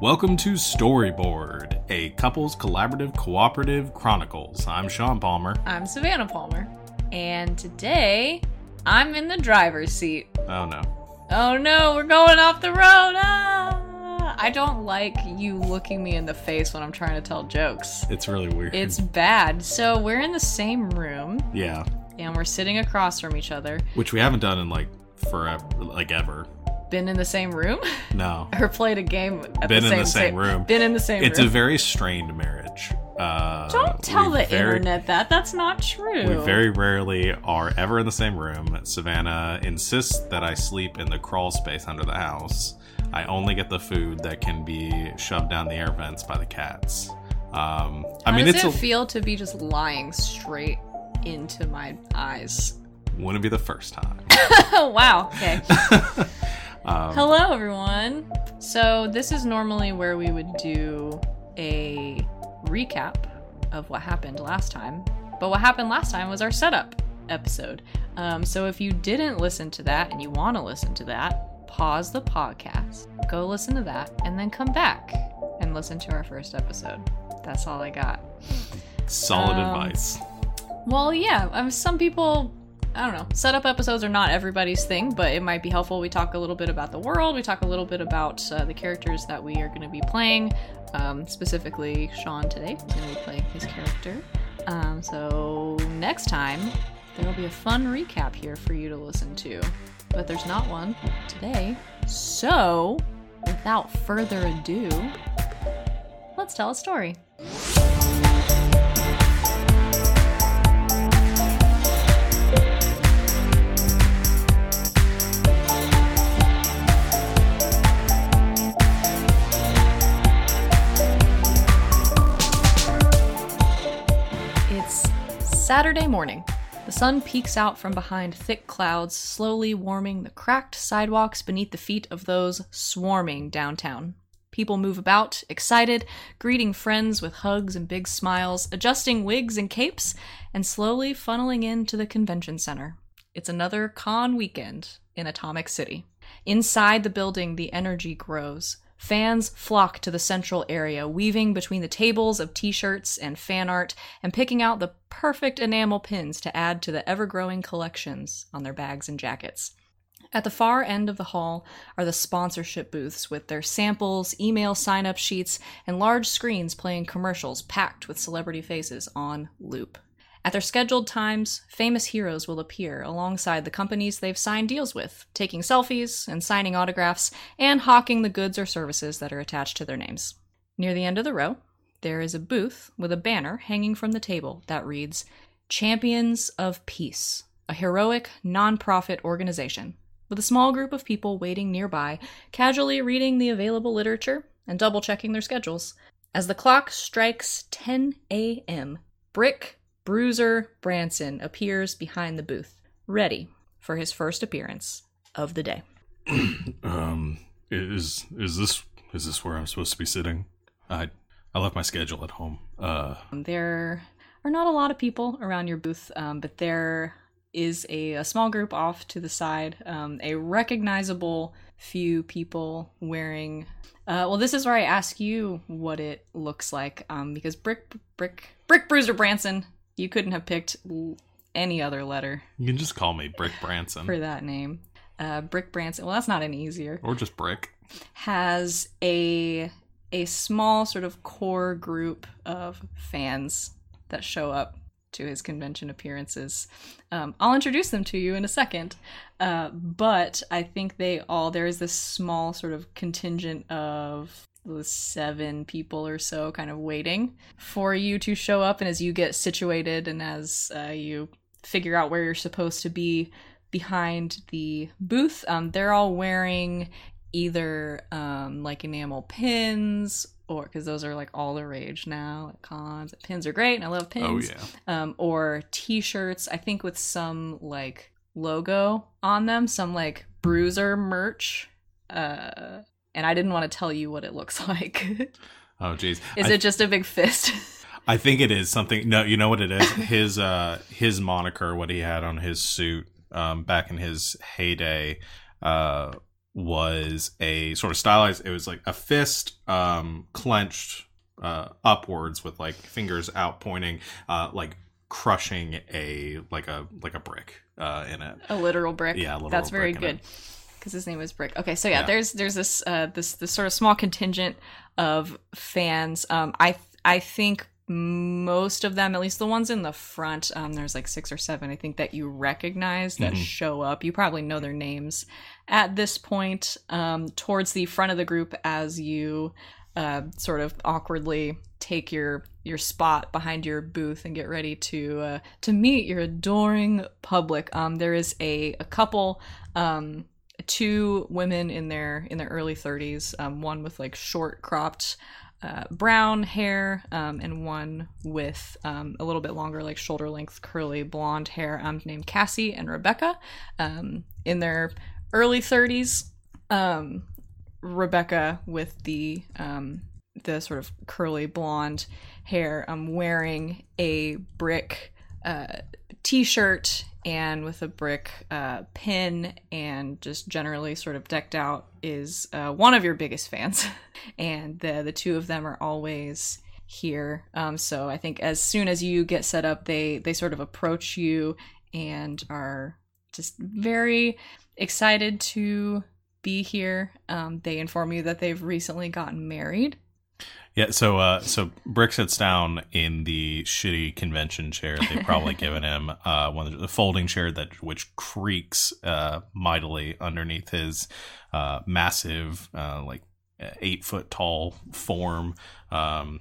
Welcome to Storyboard, a couples collaborative cooperative chronicles. I'm Sean Palmer. I'm Savannah Palmer. And today, I'm in the driver's seat. Oh no. Oh no, we're going off the road. Ah! I don't like you looking me in the face when I'm trying to tell jokes. It's really weird. It's bad. So, we're in the same room yeah, and we're sitting across from each other. which we haven't done in like forever, like ever. Been in the same room? No. or played a game at Been the in the same room. Been in the same room. It's a very strained marriage. Uh, don't tell the very- internet that. That's not true. We very rarely are ever in the same room. Savannah insists that I sleep in the crawl space under the house. I only get the food that can be shoved down the air vents by the cats. Um, I How mean, does it's it a, feel to be just lying straight into my eyes? wouldn't be the first time. Oh wow. Okay. Um, Hello everyone. So this is normally where we would do a recap of what happened last time. But what happened last time was our setup episode. Um, so if you didn't listen to that and you want to listen to that, pause the podcast, go listen to that, and then come back and listen to our first episode. That's all I got. solid um, advice. Well, yeah. Um, some people, I don't know. Setup episodes are not everybody's thing, but it might be helpful. We talk a little bit about the world. We talk a little bit about uh, the characters that we are going to be playing. Um, specifically, Sean today is going to be playing his character. Um, so next time there will be a fun recap here for you to listen to, but there's not one today. So, without further ado, let's tell a story. Saturday morning. The sun peeks out from behind thick clouds, slowly warming the cracked sidewalks beneath the feet of those swarming downtown. People move about, excited, greeting friends with hugs and big smiles, adjusting wigs and capes, and slowly funneling into the convention center. It's another con weekend in Atomic City. Inside the building, the energy grows. Fans flock to the central area, weaving between the tables of t shirts and fan art, and picking out the perfect enamel pins to add to the ever growing collections on their bags and jackets. At the far end of the hall are the sponsorship booths with their samples, email sign up sheets, and large screens playing commercials packed with celebrity faces on loop. At their scheduled times, famous heroes will appear alongside the companies they've signed deals with, taking selfies and signing autographs and hawking the goods or services that are attached to their names. Near the end of the row, there is a booth with a banner hanging from the table that reads Champions of Peace, a heroic nonprofit organization, with a small group of people waiting nearby, casually reading the available literature and double checking their schedules. As the clock strikes 10 a.m., Brick Bruiser Branson appears behind the booth, ready for his first appearance of the day. Um, is is this is this where I'm supposed to be sitting? I I left my schedule at home. Uh, There are not a lot of people around your booth, um, but there is a, a small group off to the side, um, a recognizable few people wearing. Uh, well, this is where I ask you what it looks like, um, because Brick Brick Brick Bruiser Branson, you couldn't have picked any other letter you can just call me Brick Branson for that name. Uh, Brick Branson. Well, that's not any easier. or just Brick. has a a small sort of core group of fans that show up to his convention appearances. Um, I'll introduce them to you in a second, uh, but I think they all there is this small sort of contingent of seven people or so kind of waiting for you to show up. And as you get situated and as uh, you figure out where you're supposed to be behind the booth um, they're all wearing either um, like enamel pins or because those are like all the rage now like cons. Pins are great and i love pins. Oh yeah. um, or t-shirts i think with some like logo on them some like bruiser merch uh, and i didn't want to tell you what it looks like Oh geez. is I, it just a big fist I think it is something. No, you know what it is. His uh his moniker, what he had on his suit, um, back in his heyday, uh, was a sort of stylized. It was like a fist um, clenched uh, upwards with like fingers out pointing, uh, like crushing a like a like a brick uh, in it. A literal brick. Yeah, a literal That's very good. Because his name was Brick. Okay, so yeah, Yeah. there's there's this uh, this this sort of small contingent of fans. Um, I I think most of them, at least the ones in the front, um, there's like six or seven. I think that you recognize that Mhm. show up. You probably know their names at this point. Um, towards the front of the group, as you uh, sort of awkwardly take your your spot behind your booth and get ready to uh, to meet your adoring public. Um, there is a a couple, um, two women in their in their early thirties. Um, one with like short cropped. Uh, brown hair um, and one with um, a little bit longer, like shoulder length, curly blonde hair, um, named Cassie and Rebecca. Um, in their early 30s, um, Rebecca with the um, the sort of curly blonde hair, um, wearing a brick uh, t-shirt and with a brick uh, pin and just generally sort of decked out is uh, one of your biggest fans, and the the two of them are always here. Um, so I think as soon as you get set up, they they sort of approach you and are just very excited to be here. Um, they inform you that they've recently gotten married. Yeah, so uh, so Brick sits down in the shitty convention chair they've probably given him, uh, one the, the folding chair that which creaks uh, mightily underneath his uh, massive, uh, like eight foot tall form, um,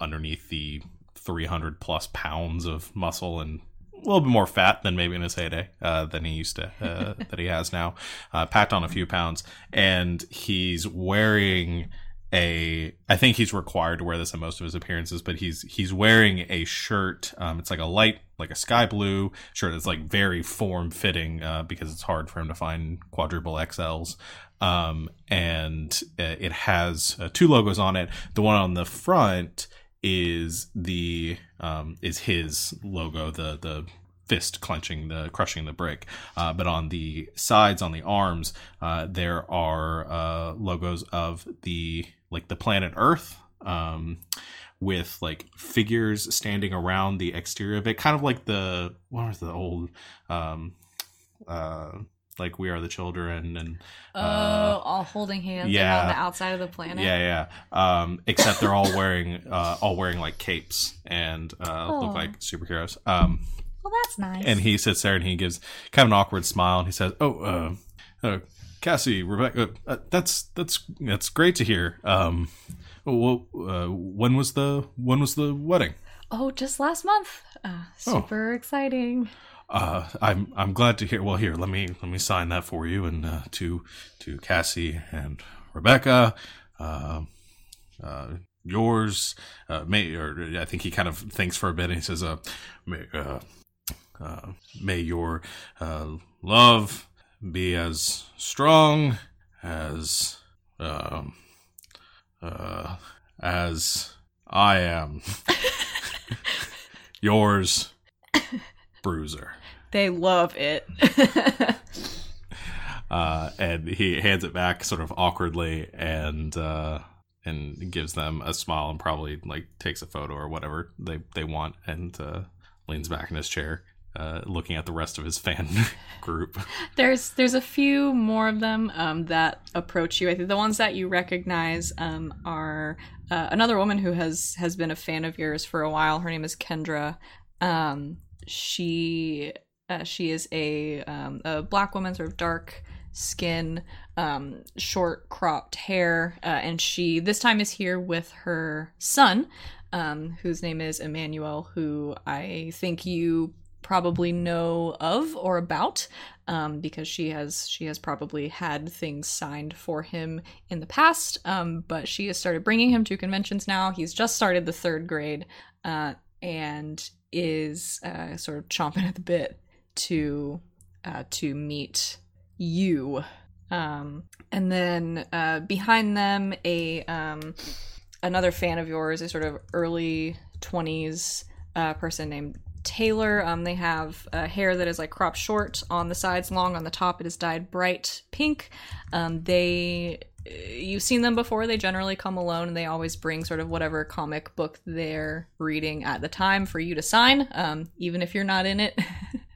underneath the three hundred plus pounds of muscle and a little bit more fat than maybe in his heyday uh, than he used to uh, that he has now, uh, packed on a few pounds, and he's wearing a I think he's required to wear this in most of his appearances, but he's he's wearing a shirt. Um, it's like a light, like a sky blue shirt. It's like very form fitting uh, because it's hard for him to find quadruple XLs. Um, and uh, it has uh, two logos on it. The one on the front is the um, is his logo. The the fist clenching the crushing the brick uh, but on the sides on the arms uh, there are uh, logos of the like the planet earth um, with like figures standing around the exterior of it kind of like the what was the old um, uh, like we are the children and Oh, Uh, all holding hands yeah. around the outside of the planet. yeah, yeah. Um, except they're all wearing, uh, all wearing like capes and uh, Oh. look like superheroes. Um, Well, that's nice. and he sits there and he gives kind of an awkward smile and he says, "Oh, uh, uh, Cassie, Rebecca, uh, that's that's that's great to hear. Um, well, uh, when was the when was the wedding? oh, just last month. Uh, Oh. super exciting. Uh, I'm I'm glad to hear. Well, here, let me let me sign that for you and uh, to to Cassie and Rebecca. Uh, uh, yours, uh, may or I think he kind of thinks for a bit and he says, "Uh, may, uh, uh, may your uh, love be as strong as um, uh, as I am." yours, Bruiser. They love it. uh, and he hands it back sort of awkwardly and uh, and gives them a smile and probably like takes a photo or whatever they they want and uh, leans back in his chair. Uh, looking at the rest of his fan group. there's there's a few more of them um, that approach you. I think the ones that you recognize um, are uh, another woman who has has been a fan of yours for a while. Her name is Kendra. Um, she uh, she is a um, a black woman, sort of dark skin, um, short cropped hair, uh, and she this time is here with her son, um, whose name is Emmanuel, who I think you probably know of or about um, because she has she has probably had things signed for him in the past um, but she has started bringing him to conventions now. He's just started the third grade uh, and is uh, sort of chomping at the bit to uh, to meet you. Um, and then uh, behind them a um, another fan of yours a sort of early 20s uh, person named Taylor. Um, they have uh, hair that is like cropped short on the sides, long on the top. It is dyed bright pink. Um, they you've seen them before. They generally come alone and they always bring sort of whatever comic book they're reading at the time for you to sign, um, even if you're not in it.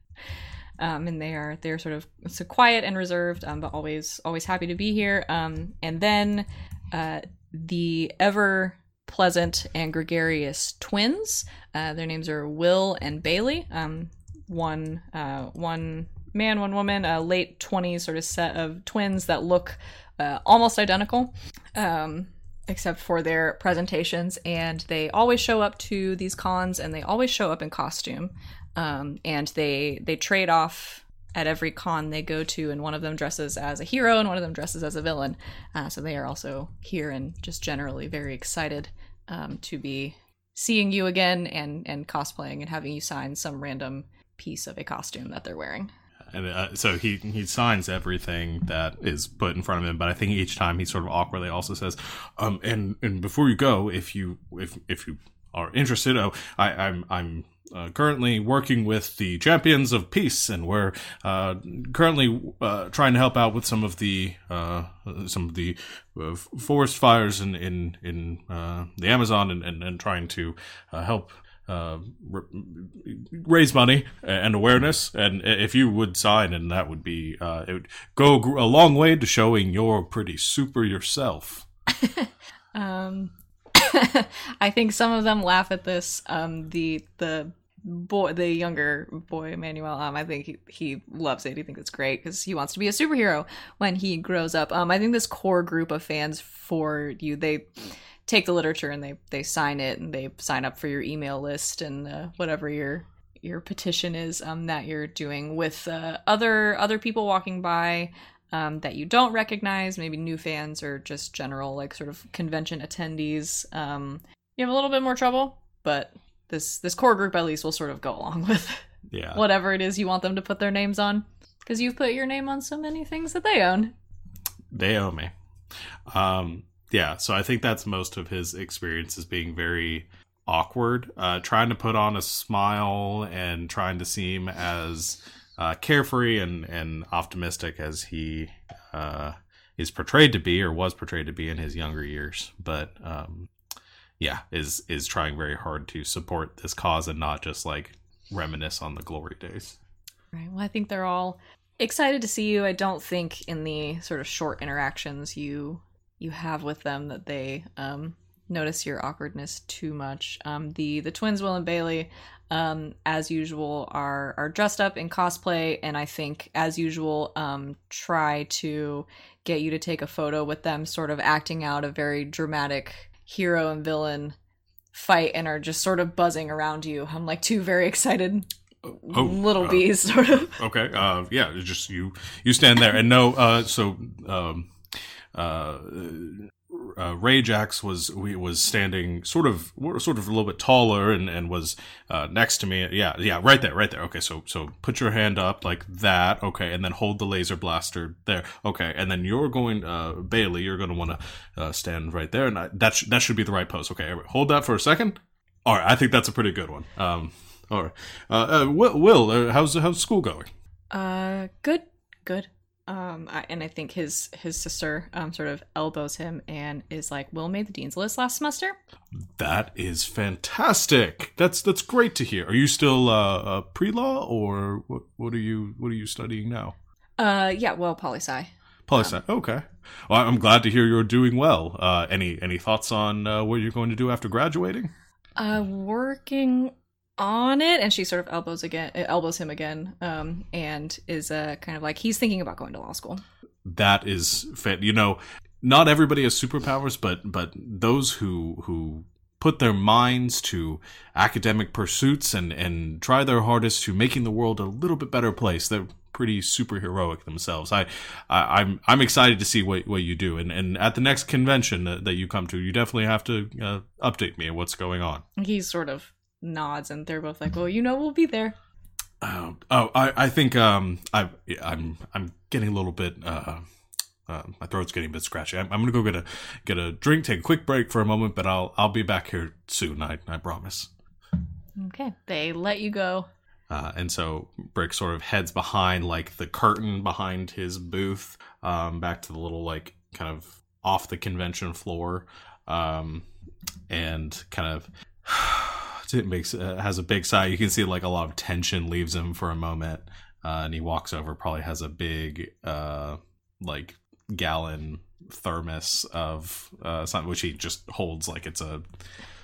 um, and they are they're sort of so quiet and reserved, um, but always always happy to be here. Um, and then uh, the ever pleasant and gregarious twins. Uh, their names are Will and Bailey. Um, one uh, one man, one woman, a late twenties sort of set of twins that look uh, almost identical, um, except for their presentations. And they always show up to these cons, and they always show up in costume. Um, and they they trade off at every con they go to, and one of them dresses as a hero, and one of them dresses as a villain. Uh, so they are also here and just generally very excited um, to be seeing you again and and cosplaying and having you sign some random piece of a costume that they're wearing and uh, so he he signs everything that is put in front of him. But I think each time he sort of awkwardly also says, um, and and before you go, if you if if you are interested, oh, I, I'm I'm uh, currently working with the Champions of Peace, and we're uh, currently uh, trying to help out with some of the uh, some of the uh, forest fires in in in uh, the Amazon, and, and, and trying to help raise money and awareness. And if you would sign, and that would be, it would go a long way to showing you're pretty super yourself. um, I think some of them laugh at this. Um, the the boy, the younger boy, Manuel. um, I think he, he loves it. He thinks it's great because he wants to be a superhero when he grows up. Um, I think this core group of fans for you, they take the literature and they they sign it and they sign up for your email list and uh, whatever your your petition is um, that you're doing with uh, other other people walking by um, that you don't recognize, maybe new fans or just general like sort of convention attendees. Um, you have a little bit more trouble, but this this core group at least will sort of go along with yeah whatever it is you want them to put their names on because you've put your name on so many things that they own. They owe me. Um, yeah, so I think that's most of his experience as being very awkward, uh, trying to put on a smile and trying to seem as uh, carefree and, and optimistic as he uh, is portrayed to be or was portrayed to be in his younger years. But um, yeah, is is trying very hard to support this cause and not just like reminisce on the glory days. Right. Well, I think they're all excited to see you. I don't think in the sort of short interactions you you have with them that they um, notice your awkwardness too much. Um, the the twins Will and Bailey, um, as usual, are are dressed up in cosplay, and I think as usual um, try to get you to take a photo with them, sort of acting out a very dramatic hero and villain fight, and are just sort of buzzing around you. I'm like two very excited oh, little uh, bees, sort of. Okay, uh, yeah, just you you stand there and no, uh, so. Um uh, uh, Rajax was we was standing sort of sort of a little bit taller and and was uh, next to me. Yeah, yeah, right there, right there. Okay, so so put your hand up like that. Okay, and then hold the laser blaster there. Okay, and then you're going uh, Bailey. You're going to want to uh, stand right there, and I, that sh- that should be the right pose. Okay, hold that for a second. All right, I think that's a pretty good one. Um, all right, uh, uh, Will, Will how's how's school going? Uh, good, good. Um, I, and I think his his sister um, sort of elbows him and is like, "Will made the dean's list last semester." That is fantastic. That's that's great to hear. Are you still uh, pre law or what? What are you What are you studying now? Uh, yeah, well, poli sci. Poli sci. Um, okay. Well, I'm glad to hear you're doing well. Uh, any any thoughts on uh, what you're going to do after graduating? Uh, working on it and she sort of elbows again elbows him again um, and is uh, kind of like he's thinking about going to law school. That is fit you know not everybody has superpowers but but those who who put their minds to academic pursuits and and try their hardest to making the world a little bit better place they're pretty superheroic themselves. I, I am I'm, I'm excited to see what what you do and and at the next convention that, that you come to you definitely have to uh, update me on what's going on. He's sort of nods and they're both like, "Well, you know, we'll be there." Oh, oh I, I think um, I, I'm, I'm getting a little bit. Uh, uh, my throat's getting a bit scratchy. I'm, I'm, gonna go get a get a drink, take a quick break for a moment, but I'll I'll be back here soon. I I promise. Okay. They let you go. Uh, and so Brick sort of heads behind like the curtain behind his booth, um, back to the little like kind of off the convention floor, um, and kind of it makes uh, has a big sigh. You can see like a lot of tension leaves him for a moment, uh, and he walks over. Probably has a big uh, like gallon thermos of uh, something which he just holds like it's a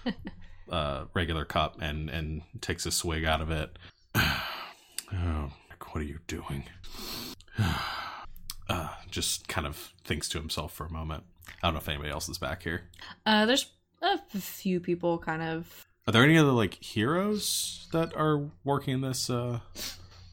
uh, regular cup and and takes a swig out of it. oh, what are you doing? uh, just kind of thinks to himself for a moment. I don't know if anybody else is back here. Uh, there's a few people kind of. Are there any other like heroes that are working in this uh,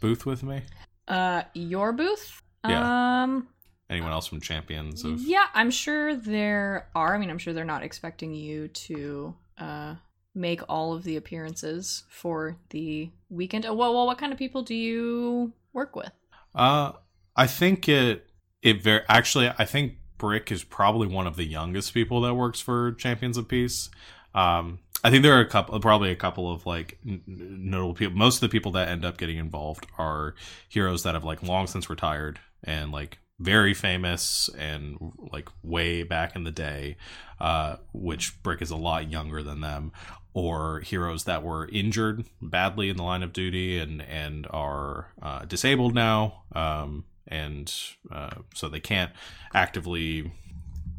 booth with me? Uh, your booth. Yeah. Um. Anyone else from Champions of? Yeah, I'm sure there are. I mean, I'm sure they're not expecting you to uh make all of the appearances for the weekend. Oh, well, well, what kind of people do you work with? Uh, I think it it very actually I think Brick is probably one of the youngest people that works for Champions of Peace. Um, I think there are a couple, probably a couple of like notable people. Most of the people that end up getting involved are heroes that have like long since retired and like very famous and like way back in the day, uh, which Brick is a lot younger than them, or heroes that were injured badly in the line of duty and and are uh, disabled now, um, and uh, so they can't actively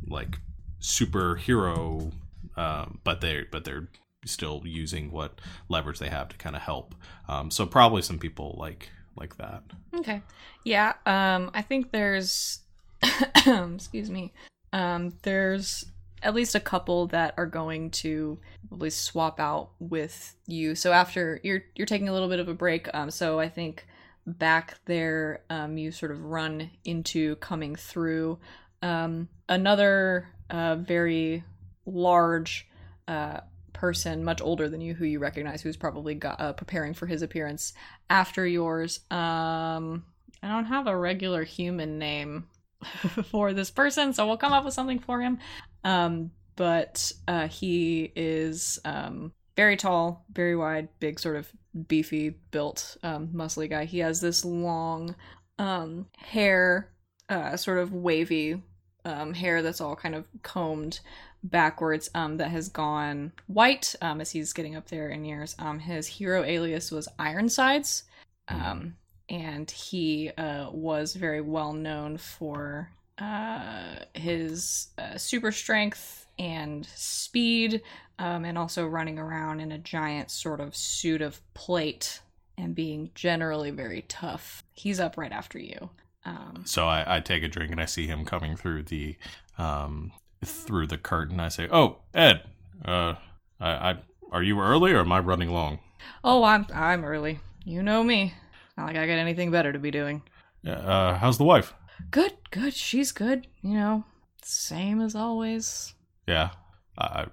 like superhero, um, but they but they're still using what leverage they have to kind of help. Um, so probably some people like like that. Okay. Yeah. Um. I think there's. excuse me. Um. There's at least a couple that are going to probably swap out with you. So after you're you're taking a little bit of a break. Um. So I think back there, um, you sort of run into coming through. Um. Another uh very large uh person much older than you who you recognize who's probably got, uh, preparing for his appearance after yours. Um i don't have a regular human name for this person so we'll come up with something for him. Um but uh he is um very tall very wide big sort of beefy built um muscly guy. He has this long um hair uh sort of wavy um hair that's all kind of combed backwards um, that has gone white um, as he's getting up there in years. Um, his hero alias was Ironsides, um, and he uh, was very well known for uh, his uh, super strength and speed, um, and also running around in a giant sort of suit of plate and being generally very tough. He's up right after you. Um, So I, I take a drink and I see him coming through the um, through the curtain. I say, "Oh, Ed, uh, I, I are you early or am I running long?" oh, I'm I'm early. You know me. Not like I got anything better to be doing. Yeah, Uh, how's the wife? Good, good. She's good. You know, same as always. Yeah, I,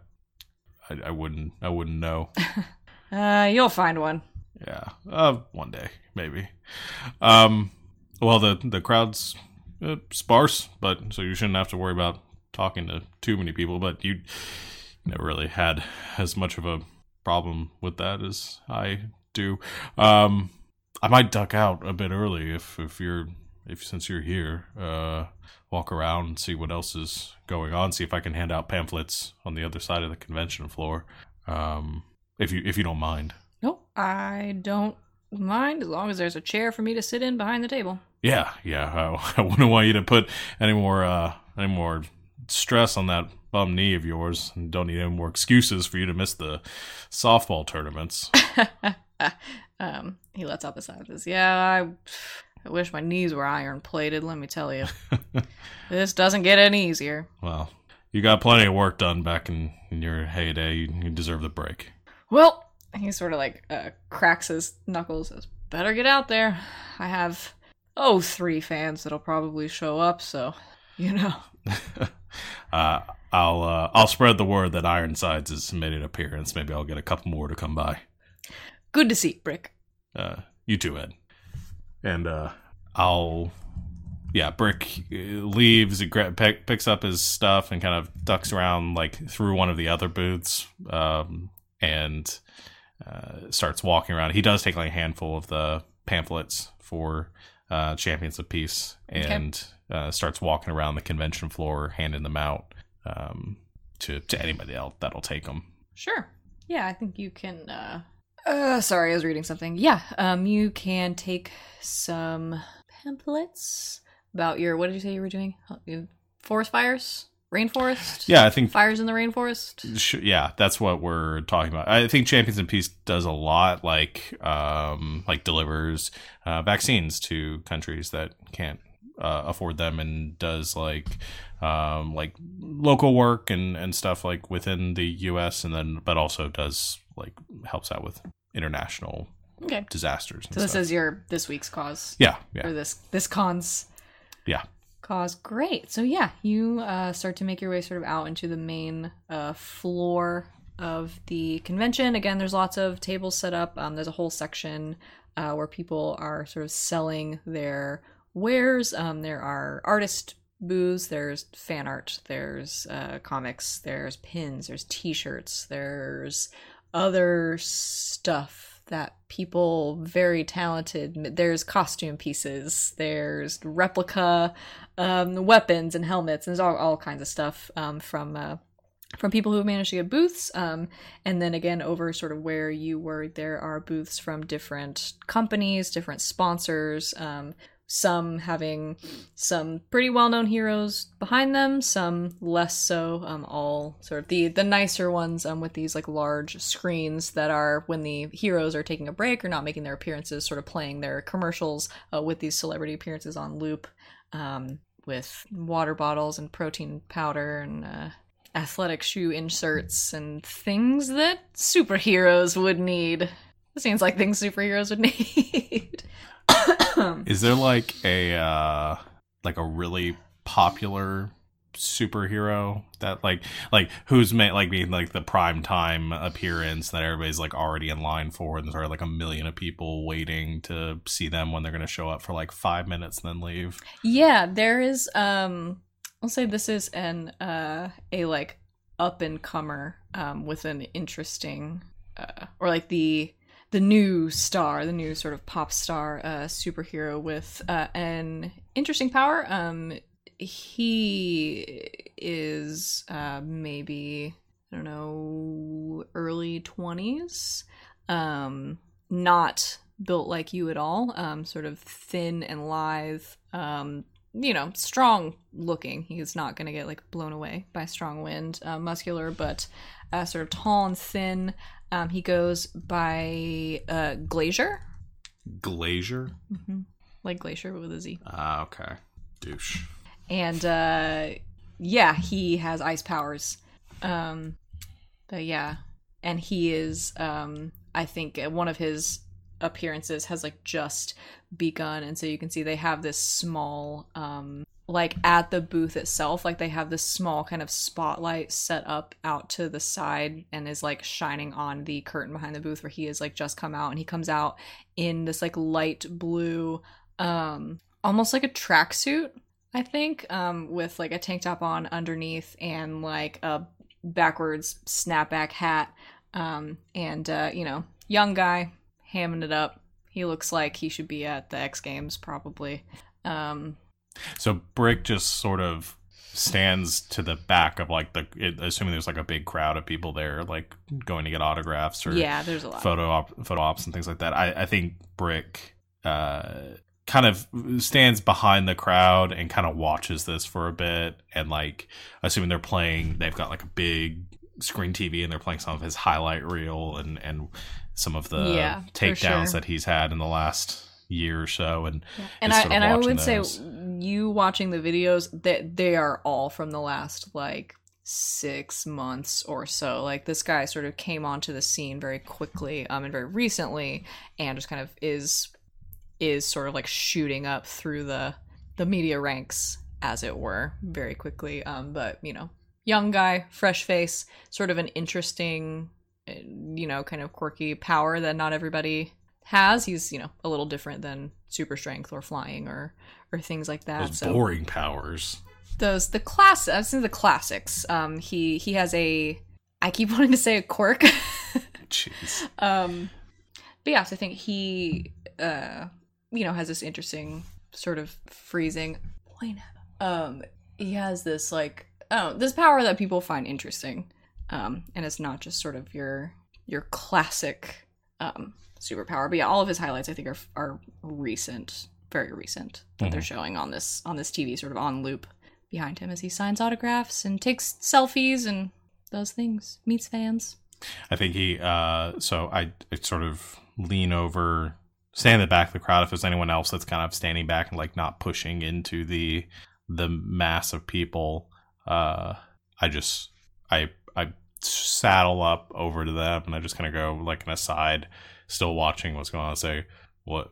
I, I wouldn't, I wouldn't know. Uh, you'll find one. Yeah, uh, one day maybe. Um, well, the the crowd's uh, sparse, but so you shouldn't have to worry about talking to too many people. But you never really had as much of a problem with that as I do. Um, I might duck out a bit early if if you're if since you're here. Uh, walk around and see what else is going on. See if I can hand out pamphlets on the other side of the convention floor. Um, if you if you don't mind. Nope, I don't mind as long as there's a chair for me to sit in behind the table. Yeah, yeah. I, I wouldn't want you to put any more uh any more stress on that bum knee of yours, and don't need any more excuses for you to miss the softball tournaments. um, he lets out the and "Yeah, I, I wish my knees were iron plated. Let me tell you, this doesn't get any easier." well, you got plenty of work done back in, in your heyday. You, you deserve the break. Well, he sort of like uh, cracks his knuckles. Says, "Better get out there. I have oh three fans that'll probably show up. So, you know." uh, I'll uh, I'll spread the word that Ironsides has made an appearance. Maybe I'll get a couple more to come by. Good to see, Brick. Uh, you too, Ed. And uh, I'll, yeah, Brick uh, leaves, he pick, picks up his stuff, and kind of ducks around like through one of the other booths, um, and uh, starts walking around. He does take like a handful of the pamphlets for uh, Champions of Peace and uh, starts walking around the convention floor, handing them out um, to to anybody else that'll take them. Sure. Yeah, I think you can. Uh, uh, sorry, I was reading something. Yeah, um, you can take some pamphlets about your. What did you say you were doing? Forest fires, rainforest. Yeah, I think fires in the rainforest. Sh- yeah that's what we're talking about i think champions in peace does a lot like um like delivers uh, vaccines to countries that can't uh, afford them and does like um like local work and and stuff like within the us and then but also does like helps out with international Okay. disasters So this stuff. is your this week's cause. yeah yeah Or this this con's yeah cause. Great. So yeah, you uh, start to make your way sort of out into the main uh, floor of the convention. Again, there's lots of tables set up. Um, there's a whole section uh, where people are sort of selling their wares. Um, there are artist booths. There's fan art. There's uh, comics. There's pins. There's T-shirts. There's other stuff that people very talented there's costume pieces there's replica um, weapons and helmets and there's all, all kinds of stuff um, from uh, from people who have managed to get booths um, and then again over sort of where you were there are booths from different companies different sponsors um, some having some pretty well-known heroes behind them some less so um, all sort of the the nicer ones um, with these like large screens that are when the heroes are taking a break or not making their appearances sort of playing their commercials uh, with these celebrity appearances on loop um, with water bottles and protein powder and uh, athletic shoe inserts and things that superheroes would need. It seems like things superheroes would need Is there like a uh like a really popular superhero that like like who's made like being like the prime time appearance that everybody's like already in line for and there's like a million of people waiting to see them when they're gonna show up for like five minutes and then leave. Yeah, there is um I'll say this is an uh a like up and comer um with an interesting uh or like the the new star, the new sort of pop star uh superhero with uh an interesting power. Um he is uh maybe I don't know early 20s. Um not built like you at all. Um, sort of thin and lithe. Um, you know, strong looking. He's not going to get like blown away by strong wind. Uh, muscular, but uh, sort of tall and thin. Um, he goes by uh, Glacier, Glacier? mm-hmm. like Glacier but with a Z. Ah, okay. Douche. And uh, yeah, he has ice powers. Um, but yeah, and he is. Um, I think uh, one of his appearances has like just begun and so you can see they have this small um like at the booth itself like they have this small kind of spotlight set up out to the side and is like shining on the curtain behind the booth where he is like just come out and he comes out in this like light blue um almost like a tracksuit i think um with like a tank top on underneath and like a backwards snapback hat um and uh you know young guy hamming it up. He looks like he should be at the X Games probably. Um, So Brick just sort of stands to the back of like the it, assuming there's like a big crowd of people there like going to get autographs or yeah, there's a lot. photo op, photo ops and things like that. I, I think Brick uh, kind of stands behind the crowd and kind of watches this for a bit. And like, assuming they're playing, they've got like a big screen TV and they're playing some of his highlight reel and and some of the Yeah, takedowns sure. that he's had in the last year or so. And and is I and I would say those. You watching the videos that they are all from the last like six months or so. Like this guy sort of came onto the scene very quickly, um, and very recently, and just kind of is is sort of like shooting up through the the media ranks, as it were, very quickly. Um, but you know, young guy, fresh face, sort of an interesting, uh, you know, kind of quirky power that not everybody has. He's you know a little different than super strength or flying or or things like that. those so boring powers. those the class I've seen the classics. Um, he he has a I keep wanting to say a quirk. Jeez. Um, but yeah, so I think he, uh, you know, has this interesting sort of freezing. Um, he has this like, oh, this power that people find interesting. Um, and it's not just sort of your your classic um superpower. But yeah, all of his highlights I think are are recent, very recent that they're showing on this on this TV sort of on loop behind him as he signs autographs and takes selfies and does things, meets fans. I think he. Uh, so I, I sort of lean over, stand in the back of the crowd. If there's anyone else that's kind of standing back and like not pushing into the the mass of people, uh, I just I I saddle up over to them and I just kind of go like an aside, still watching what's going on. Say what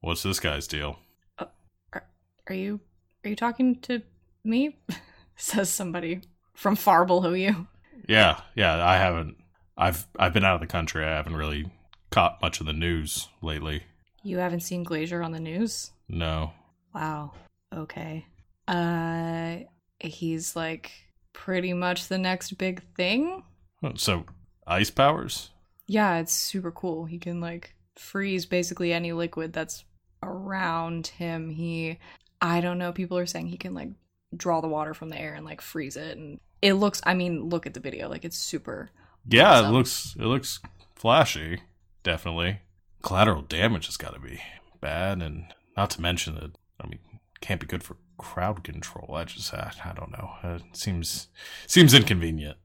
what's this guy's deal? Are you are you talking to me? Says somebody from far below you. Yeah, yeah. I haven't. I've I've been out of the country. I haven't really caught much of the news lately. You haven't seen Glacier on the news? No. Wow. Okay. Uh he's like pretty much the next big thing. So ice powers. Yeah, it's super cool. He can like freeze basically any liquid that's around him. He I don't know, people are saying he can like draw the water from the air and like freeze it and it looks I mean, look at the video. Like it's super Yeah, it looks it looks flashy. Definitely. Collateral damage has got to be bad, and not to mention that I mean, can't be good for crowd control. I just I, I don't know. It seems seems inconvenient.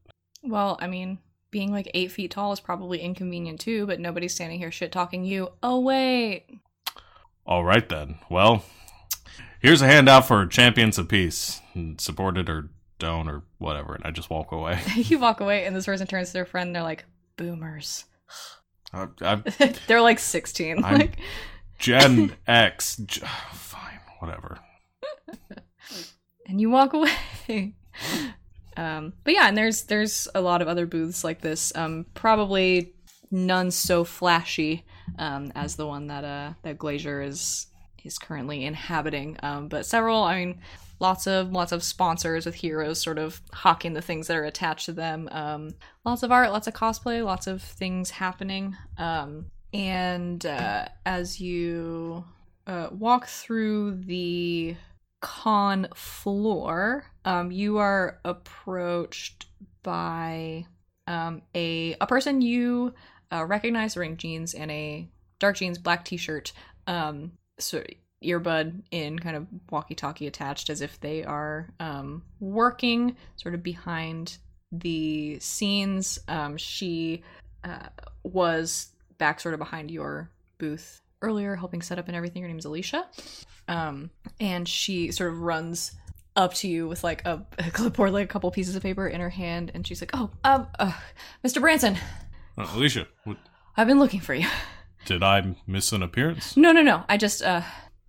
Well, I mean, being like eight feet tall is probably inconvenient too, but nobody's standing here shit talking you. Oh wait. All right then. Well, here's a handout for champions of peace. Support it or don't or whatever, and I just walk away. you walk away and this person turns to their friend and they're like, boomers. I, I'm they're like 16. I'm- like Gen X. fine, whatever. and you walk away. Um, but yeah, and there's there's a lot of other booths like this. Um, probably none so flashy um, as the one that uh that Glacier is is currently inhabiting. Um, but several, I mean, lots of lots of sponsors with heroes sort of hawking the things that are attached to them. Um, lots of art, lots of cosplay, lots of things happening. Um, and uh, as you uh, walk through the con floor, um, you are approached by um, a a person you uh, recognize wearing jeans and a dark jeans, black t-shirt, um, of earbud in, kind of walkie-talkie attached, as if they are um, working sort of behind the scenes. Um, she uh, was back sort of behind your booth earlier, helping set up and everything. Her name's Alicia. Um, and she sort of runs up to you with like a, a clipboard, like a couple pieces of paper in her hand, and she's like, "Oh, um, uh, Mr. Branson, Uh, Alicia, what, I've been looking for you." did I miss an appearance? No, no, no. I just uh,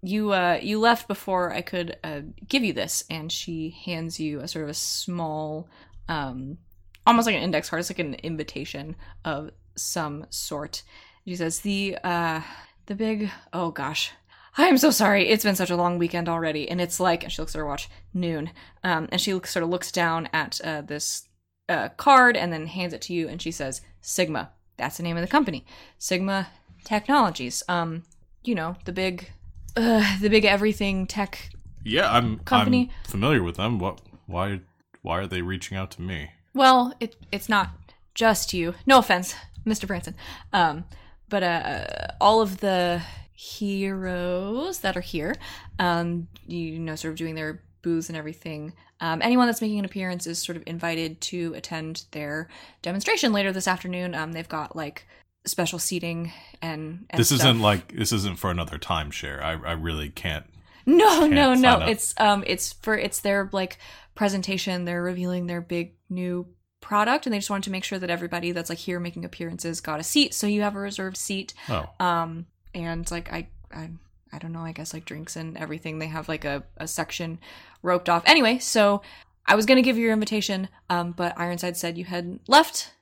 you uh, you left before I could uh, give you this, and she hands you a sort of a small, um, almost like an index card. It's like an invitation of some sort. She says the uh, the big. Oh gosh. I am so sorry. It's been such a long weekend already, and it's like, and she looks at her watch, noon. Um, and she looks, sort of looks down at uh, this uh, card and then hands it to you, and she says, "Sigma. That's the name of the company. Sigma Technologies. Um, you know, the big, uh, the big everything tech. Yeah, I'm Company? I'm familiar with them. What? Why? Why are they reaching out to me? Well, it it's not just you. No offense, Mr. Branson. Um, but uh, all of the heroes that are here, um, you know, sort of doing their booths and everything. Um, anyone that's making an appearance is sort of invited to attend their demonstration later this afternoon. Um, they've got like special seating and, and this stuff. isn't like this isn't for another timeshare. I I really can't. No, no, Can't no. sign up. It's um it's for it's their like presentation. They're revealing their big new product and they just wanted to make sure that everybody that's like here making appearances got a seat. So you have a reserved seat. Oh, Um and like I I I don't know, I guess like drinks and everything. They have like a, a section roped off. Anyway, so I was gonna give you your invitation, um, but Ironside said you had left.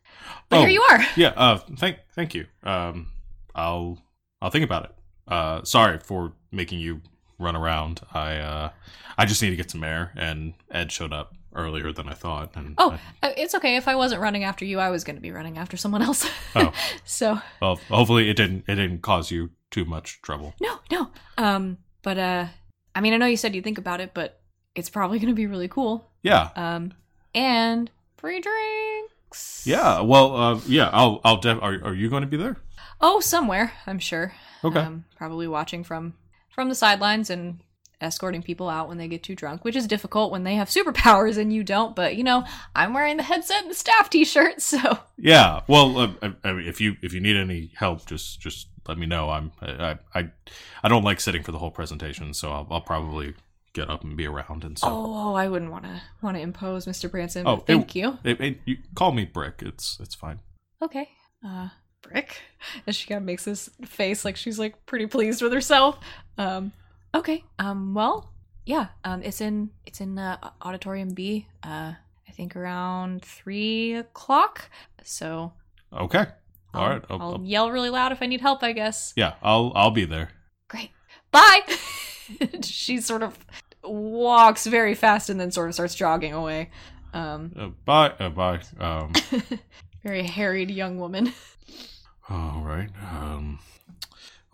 But Oh. here you are. yeah. Uh, thank thank you. Um, I'll I'll think about it. Uh, sorry for making you run around. I uh, I just need to get some air, and Ed showed up earlier than I thought. And Oh, I- uh, it's okay. If I wasn't running after you, I was going to be running after someone else. Oh. so well, hopefully it didn't it didn't cause you too much trouble. no, no. Um, but uh, I mean, I know you said you think about it, but it's probably going to be really cool. Yeah, Um, and free drinks. yeah. Well, uh, yeah. I'll I'll. Def- are are you going to be there? Oh, somewhere. I'm sure. Okay. Um, probably watching from from the sidelines and escorting people out when they get too drunk, which is difficult when they have superpowers and you don't. But you know, I'm wearing the headset and the staff T-shirt, so Yeah. Well, uh, I, I mean, if you if you need any help, just just let me know. I'm I I, I don't like sitting for the whole presentation, so I'll, I'll probably get up and be around and so. oh, I wouldn't want to want to impose, Mr. Branson. Oh, thank you. It, it- you call me Brick. It's it's fine. Okay. Uh, brick. And she kind of makes this face like she's like pretty pleased with herself. Um, okay. Um, well, yeah. Um, it's in it's in uh, auditorium B. Uh, I think around three o'clock. So Okay. All I'll. I'll- I'll I'll- yell really loud if I need help. I guess. Yeah, I'll I'll be there. Great. Bye. she sort of walks very fast and then sort of starts jogging away. Um, Uh, bye. Uh, bye. Um. very harried young woman. all right. Um.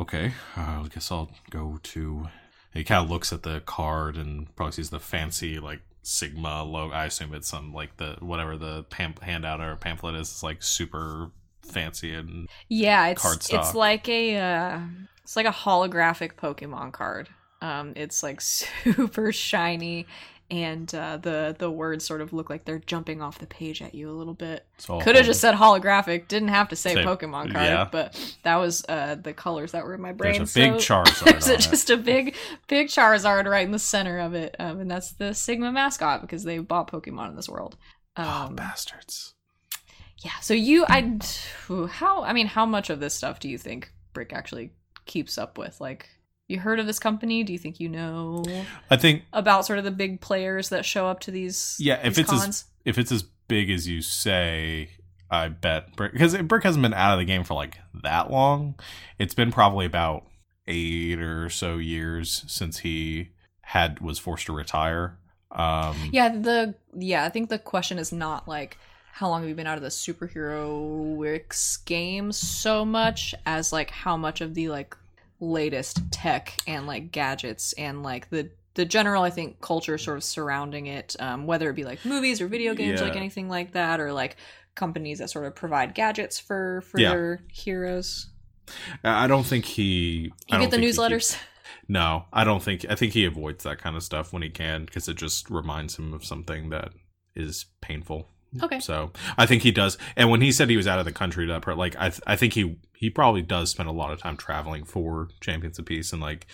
Okay. Uh, I guess I'll go to. He kind of looks at the card and probably sees the fancy like Sigma logo. I assume it's some like the whatever the pam- handout or pamphlet is. It's like super fancy and Yeah, it's Card it's like a uh, it's like a holographic Pokemon card. Um, it's like super shiny, and uh, the the words sort of look like they're jumping off the page at you a little bit. Could have just said holographic. Didn't have to say Say- Pokemon card, yeah. but that was uh, the colors that were in my brain. There's a big Charizard There's it. just a big big Charizard right in the center of it, um, and that's the Sigma mascot because they bought Pokemon in this world. Oh, Um, bastards. Yeah. So you, I, how? I mean, how much of this stuff do you think Brick actually keeps up with? Like, you heard of this company? Do you think you know I think about sort of the big players that show up to these? Yeah, if these it's as- if it's as big as you say, I bet Brick because Brick hasn't been out of the game for like that long. It's been probably about eight or so years since he had was forced to retire. Um, yeah, the yeah, I think the question is not like how long have you been out of the superheroics games so much as like how much of the like latest tech and like gadgets and like the the general I think culture sort of surrounding it, um, whether it be like movies or video games, Yeah. like anything like that, or like companies that sort of provide gadgets for for Yeah. their heroes. I don't think he. I You get the newsletters. no, I don't think. I think he avoids that kind of stuff when he can because it just reminds him of something that is painful. Okay. So I think he does. And when he said he was out of the country, that part, like I, th- I think he he probably does spend a lot of time traveling for Champions of Peace and like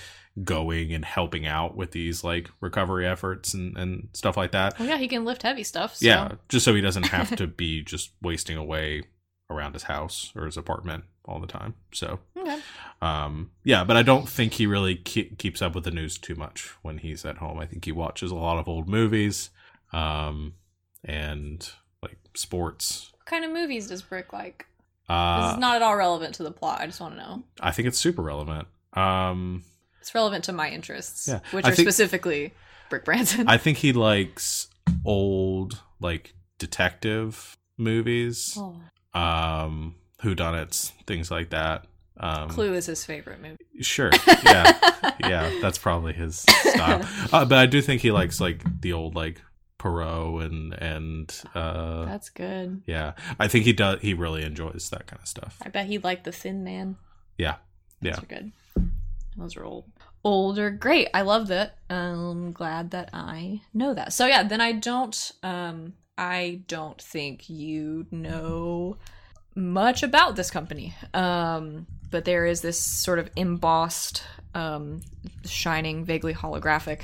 going and helping out with these like recovery efforts and and stuff like that. Well, yeah, he can lift heavy stuff. So. Yeah, just so he doesn't have to be just wasting away around his house or his apartment all the time. So Okay. um, yeah, but I don't think he really ke- keeps up with the news too much when he's at home. I think he watches a lot of old movies, um, and sports. What kind of movies does Brick like? this Uh, is not at all relevant to the plot. I just want to know. I think it's super relevant. Um, It's relevant to my interests, Yeah, which I are think- specifically Brick Branson. I think he likes old like detective movies, oh. um, whodunits, things like that. Um, Clue is his favorite movie. Sure. Yeah. yeah. That's probably his style. Uh, but I do think he likes like the old like Poirot and and uh That's good. yeah. I think he does he really enjoys that kind of stuff. I bet he'd like the Thin Man. Yeah. Those Yeah. are good. Those are old. Older, great. I love that. I'm glad that I know that. So yeah, then I don't. Um, I don't think you know much about this company. Um, but there is this sort of embossed, um, shining, vaguely holographic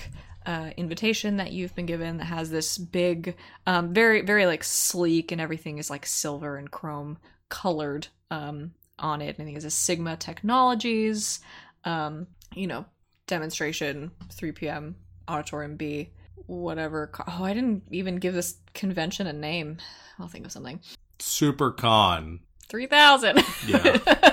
uh, invitation that you've been given that has this big, um, very, very like sleek, and everything is like silver and chrome colored um, on it. I think it's a Sigma Technologies, um, you know, demonstration, 3 p.m. Auditorium B, whatever. Oh, I didn't even give this convention a name. I'll think of something. Super con. 3000 Yeah.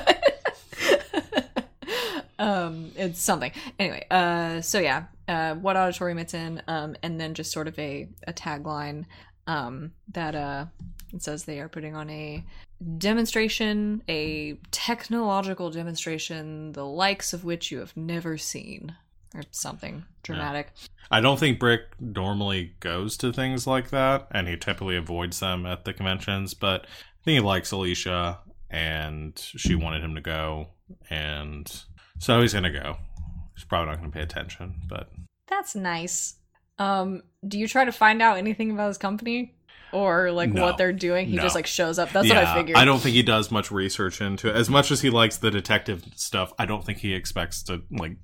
um it's something anyway uh so yeah uh, what auditorium it's in, um, and then just sort of a, a tagline um, that uh, it says they are putting on a demonstration, a technological demonstration, the likes of which you have never seen, or something dramatic. I don't think Brick normally goes to things like that, and he typically avoids them at the conventions. But I think he likes Alicia, and she wanted him to go, and so he's gonna go. He's probably not gonna pay attention, but That's nice. Um, do you try to find out anything about his company? Or like No. what they're doing? He No. just like shows up. That's what I figured. I don't think he does much research into it. As much as he likes the detective stuff, I don't think he expects to like.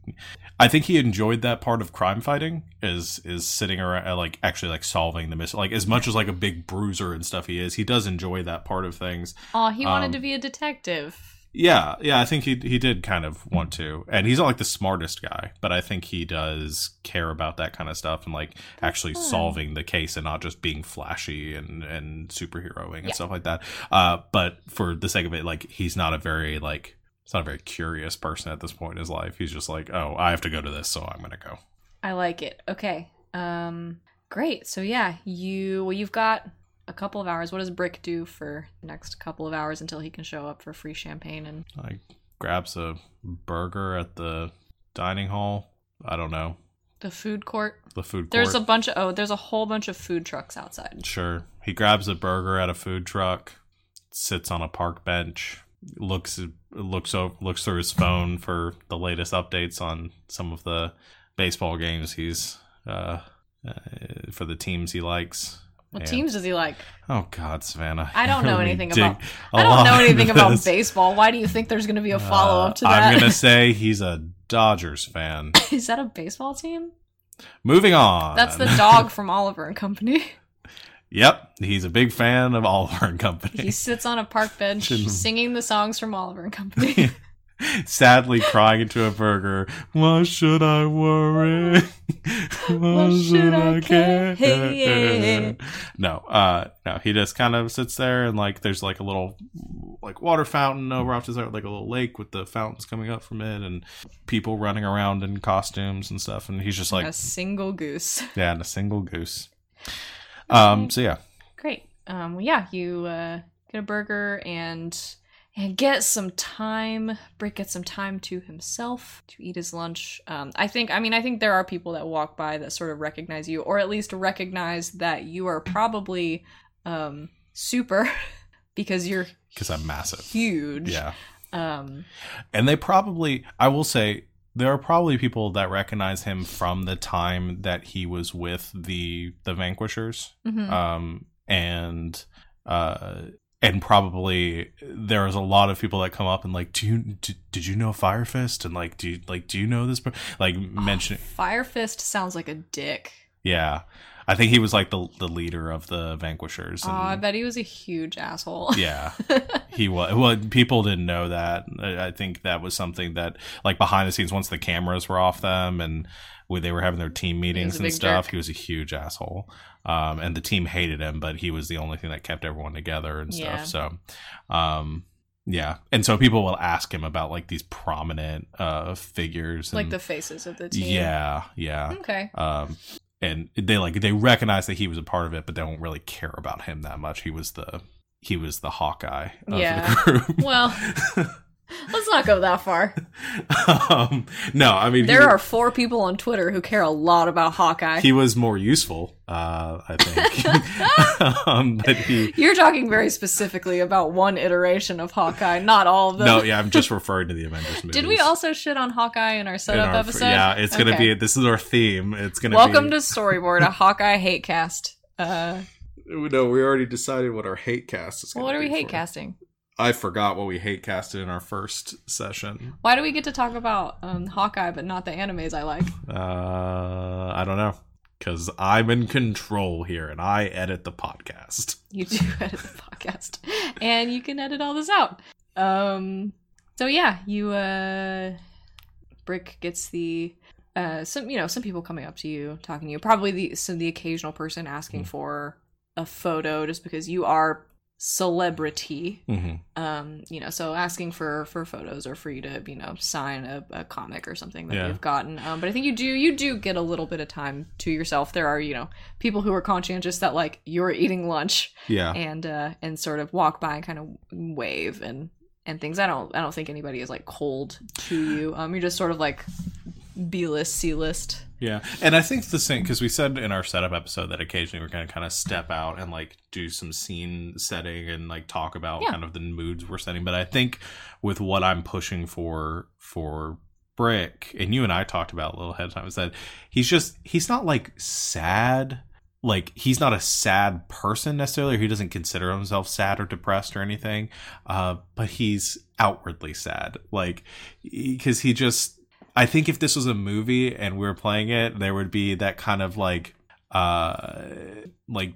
I think he enjoyed that part of crime fighting is is sitting around uh, like actually like solving the mystery. Like as much as like a big bruiser and stuff he is, he does enjoy that part of things. Oh, he wanted Um, to be a detective. Yeah, yeah, I think he he did kind of want to, and he's not like the smartest guy, but I think he does care about that kind of stuff and like actually solving the case and not just being flashy and and superheroing and Yeah. stuff like that. Uh, but for the sake of it, like he's not a very like he's not a very curious person at this point in his life. He's just like, oh, I have to go to this, so I'm gonna go. I like it. Okay. Um great. So yeah, you well you've got a couple of hours. What does Brick do for the next couple of hours until he can show up for free champagne and Like grabs a burger at the dining hall. I don't know the food court? the food court. There's a bunch of oh, there's a whole bunch of food trucks outside. Sure. He grabs a burger at a food truck, sits on a park bench, looks looks over, looks through his phone for the latest updates on some of the baseball games he's uh, uh for the teams he likes. What teams does he like? Oh God, Savannah! I don't know anything about- I don't know anything about baseball. Why do you think there's going to be a follow up to Uh, that? I'm gonna say he's a Dodgers fan. Is that a baseball team? Moving on. That's the dog from Oliver and Company. yep, he's a big fan of Oliver and Company. He sits on a park bench singing the songs from Oliver and Company. Sadly crying into a burger. Why should I worry? Why should I care? No, uh, no. He just kind of sits there and like there's like a little like water fountain over off to the side, like a little lake with the fountains coming up from it, and people running around in costumes and stuff. And he's just like, a single goose. yeah, and a single goose. Um. So yeah, Great. Um, well, yeah, you uh, get a burger and and get some time. Brick gets some time to himself to eat his lunch. Um, I think. I mean, I think there are people that walk by that sort of recognize you, or at least recognize that you are probably um, super because you're because I'm massive. huge. Yeah. Um, And they probably, I will say, there are probably people that recognize him from the time that he was with the the Vanquishers, mhm. um, and uh, and probably there's a lot of people that come up and like, do you did, did you know firefist And like, do you like do you know this? per-" Like oh, mention, Fire Fist sounds like a dick. yeah. I think he was like the the leader of the Vanquishers. Oh, I bet he was a huge asshole. yeah he was well people didn't know that i I think that was something that like behind the scenes once the cameras were off them and when they were having their team meetings and stuff jerk. he was a huge asshole um and the team hated him but he was the only thing that kept everyone together and stuff Yeah. so um yeah and so people will ask him about like these prominent uh figures like the faces of the team. yeah yeah Okay. um and they like they recognize that he was a part of it but they don't really care about him that much he was the he was the hawkeye of Yeah. the group Well, let's not go that far. um no i mean There he, are four people on Twitter who care a lot about Hawkeye. he was more useful uh i think um but he You're talking very specifically about one iteration of Hawkeye, not all of them. no yeah i'm just referring to the avengers movies Did we also shit on Hawkeye in our In setup our- episode? yeah it's gonna Okay. be this is our theme it's gonna Welcome be to Storyboard, a Hawkeye hate cast. Uh, no we already decided what our hate cast is well, what are we hate casting? I forgot what we hate casted in our first session Why do we get to talk about um, Hawkeye but not the animes I like? Uh, I don't know. Because I'm in control here and I edit the podcast. You do edit the podcast, and you can edit all this out. Um, so yeah, you uh, Brick gets the uh some you know some people coming up to you talking to you probably the the occasional person asking Hmm. for a photo just because you are celebrity. Hmm um you know so asking for for photos or for you to you know sign a, a comic or something that Yeah. you've gotten. Um but i think you do you do get a little bit of time to yourself. There are you know people who are conscientious that like you're eating lunch Yeah. and uh and sort of walk by and kind of wave and and things. I don't i don't think anybody is like cold to you. Um you're just sort of like b list c list Yeah, and I think the same because we said in our setup episode that occasionally we're going to kind of step out and like do some scene setting and like talk about Yeah. kind of the moods we're setting. But I think with what I'm pushing for for Brick, and you and I talked about a little ahead of time, is that he's just he's not like sad. Like he's not a sad person necessarily. Or he doesn't consider himself sad or depressed or anything. Uh, but he's outwardly sad, like because he just I think if this was a movie and we were playing it, there would be that kind of like uh like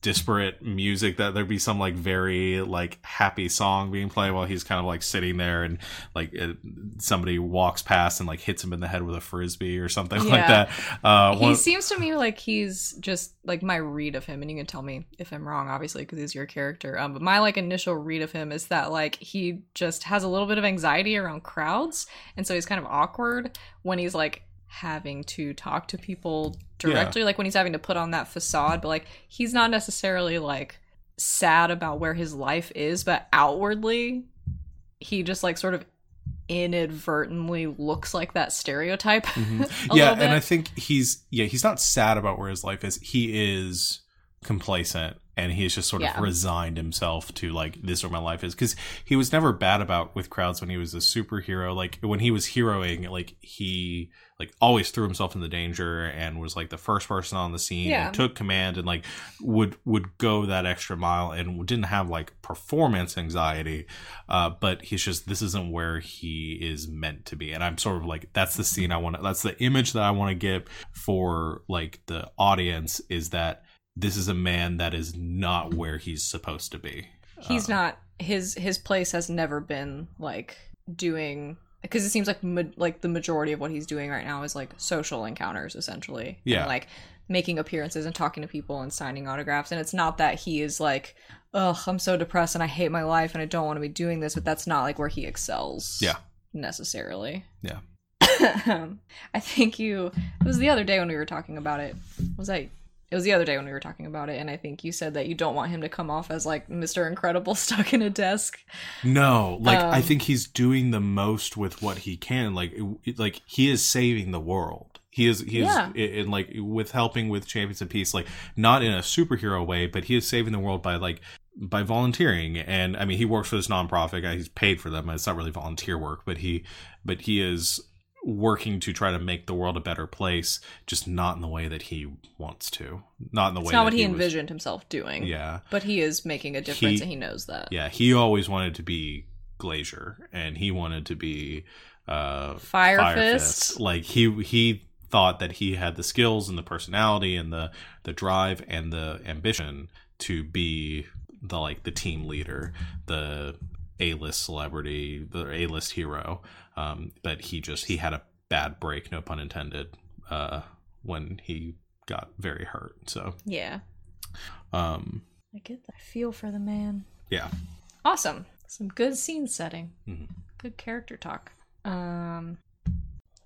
disparate music that there'd be some like very like happy song being played while he's kind of like sitting there and like it, somebody walks past and like hits him in the head with a frisbee or something like that. Uh he seems to me like he's just like my read of him and you can tell me if i'm wrong obviously because he's your character um but my like initial read of him is that like he just has a little bit of anxiety around crowds and so he's kind of awkward when he's like having to talk to people directly like when he's having to put on that facade but like he's not necessarily like sad about where his life is but outwardly he just like sort of inadvertently looks like that stereotype Mhm. yeah and i think he's yeah he's not sad about where his life is. He is complacent and he's just sort Yeah. of resigned himself to like this is where my life is because he was never bad about with crowds when he was a superhero like when he was heroing like he like always threw himself in the danger and was like the first person on the scene Yeah. and took command and like would would go that extra mile and didn't have like performance anxiety uh but he's just this isn't where he is meant to be and i'm sort of like that's the scene i want that's the image that i want to give for like the audience is that this is a man that is not where he's supposed to be he's Uh, not his his place has never been like doing because it seems like ma- like the majority of what he's doing right now is like social encounters essentially Yeah. and, like making appearances and talking to people and signing autographs and it's not that he is like ugh i'm so depressed and i hate my life and i don't want to be doing this but that's not like where he excels Yeah. necessarily Yeah. i think you it was the other day when we were talking about it was that it was the other day when we were talking about it and i think you said that you don't want him to come off as like mr incredible stuck in a desk No, like I Um, think he's doing the most with what he can. Like, like he is saving the world. He is, he is, Yeah. in like with helping with Champions of Peace, like not in a superhero way, but he is saving the world by like by volunteering. And I mean, he works for this nonprofit. He's paid for them. It's not really volunteer work, but he, but he is working to try to make the world a better place, just not in the way that he wants to, not in the it's way not that what he, was- envisioned himself doing Yeah, but he is making a difference He- and he knows that yeah he always wanted to be glacier and he wanted to be uh Fire, Fire fist. Fist. like he he thought that he had the skills and the personality and the the drive and the ambition to be the like the team leader the a-list celebrity the a-list hero um but he just he had a bad break no pun intended uh when he got very hurt so. Yeah. Um i get that I feel for the man. Yeah. Awesome. Some good scene setting. Mhm. good character talk. Um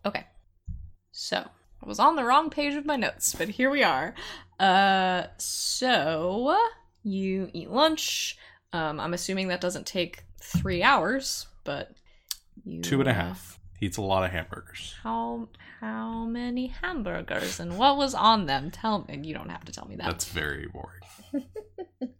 okay. So i was on the wrong page of my notes but here we are. Uh so you eat lunch. Um i'm assuming that doesn't take three hours but you two and a half he eats a lot of hamburgers how how many hamburgers and what was on them tell me you don't have to tell me that That's very boring.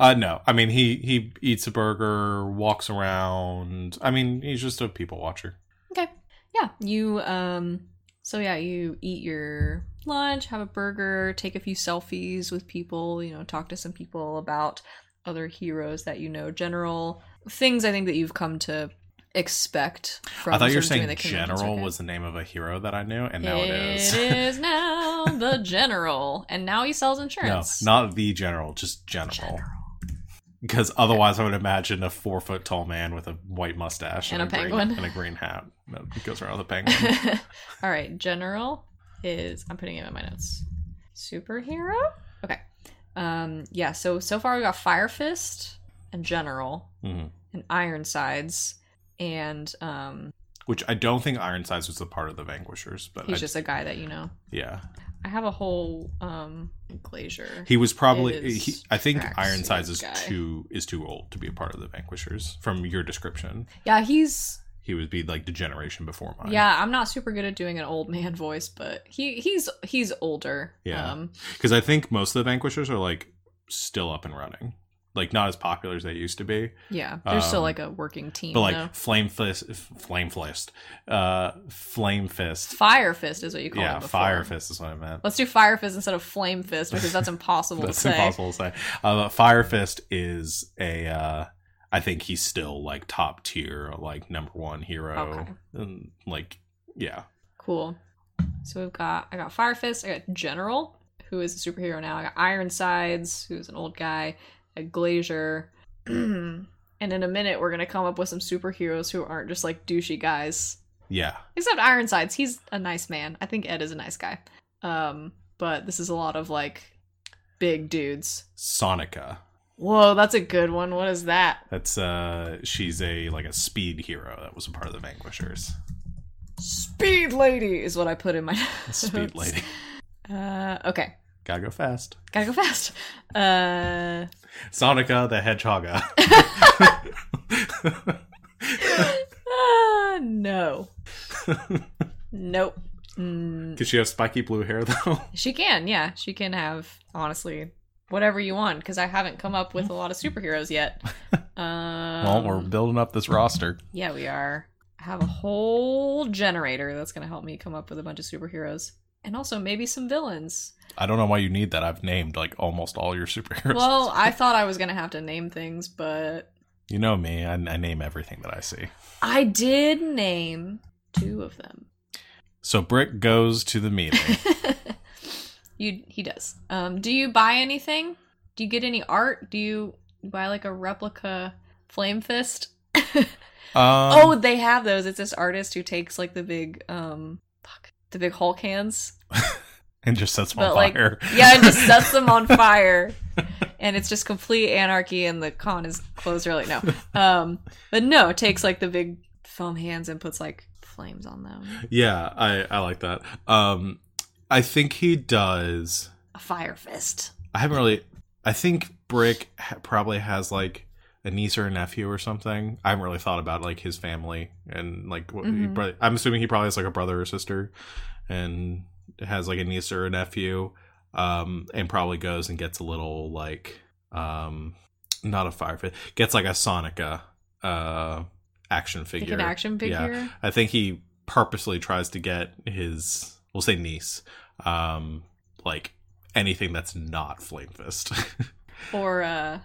uh no, I mean he he eats a burger, walks around. I mean he's just a people watcher. Okay. Yeah. You um so yeah, you eat your lunch, have a burger, take a few selfies with people, you know, talk to some people about other heroes that you know, general things I think that you've come to expect from I thought you were sort of doing saying the General was the name of a hero that I knew, and now it is. It is now the general, and now he sells insurance. no, not the general, just general. Because otherwise, I would imagine a four foot tall man with a white mustache And a green- penguin. and a green hat that goes around with a penguin. All right, general is I'm putting it in my notes. Superhero? Okay. Um yeah, so so far we got Fire Fist, and general, Mhm. and Ironsides, and um, Which I don't think Ironsides was a part of the Vanquishers, but he's I- just a guy that you know. yeah, I have a whole um glacier. he was probably. He, I think Ironsides is guy. too is too old to be a part of the Vanquishers. From your description, yeah, he's he would be like the generation before mine. yeah. I'm not super good at doing an old man voice, but he he's he's older. Yeah. Um, because I think most of the Vanquishers are like still up and running, like not as popular as they used to be. yeah. There's still Um, like a working team. But like though. Flame Fist, Flame Fist, uh, Flame Fist. Fire Fist is what you call yeah, it. Yeah, Fire Fist is what I meant. Let's do Fire Fist instead of Flame Fist because that's impossible That's to say. impossible to say. Uh, Fire Fist is a. Uh, I think he's still like top tier, like number one hero, Okay. and like yeah, Cool. So we've got I got Fire Fist, I got General, who is a superhero now. I got Ironsides, who's an old guy, a Glacier. and in a minute we're gonna come up with some superheroes who aren't just like douchey guys. yeah. Except Ironsides, he's a nice man. I think Ed is a nice guy. Um, but this is a lot of like big dudes. Sonica. Whoa, that's a good one. What is that? That's uh, she's a like a speed hero that was a part of the Vanquishers. Speed Lady is what I put in my Speed lady. Uh, okay, Gotta go fast. gotta go fast. Uh, Sonica the Hedgehogga. uh no, nope. Mm, Does she have spiky blue hair though? she can, yeah, she can have honestly whatever you want because I haven't come up with a lot of superheroes yet. Um, well, we're building up this roster. yeah, we are. I have a whole generator that's gonna help me come up with a bunch of superheroes and also maybe some villains. I don't know why you need that. I've named like almost all your superheroes. Well, I thought I was gonna have to name things, but you know me. I, I name everything that I see. I did name two of them. So Brick goes to the meeting. you he does. Um, do you buy anything? Do you get any art? Do you buy like a replica Flame Fist? Um, oh, they have those. It's this artist who takes like the big um the big Hulk hands. and just sets them on like fire. yeah, and just sets them on fire. And it's just complete anarchy and the con is closed early. No. Um but no, takes like the big foam hands and puts like flames on them. yeah, I I like that. Um, I think he does. A fire fist. I haven't really. I think Brick ha- probably has like a niece or a nephew or something. I haven't really thought about like his family and like what he Mhm. prob- I'm assuming he probably has like a brother or sister, and has like a niece or a nephew. Um, and probably goes and gets a little like um, not a fire fit, gets like a Sonica uh action Like figure. an action Yeah. I think he purposely tries to get his we'll say niece um like anything that's not Flame Fist. Or uh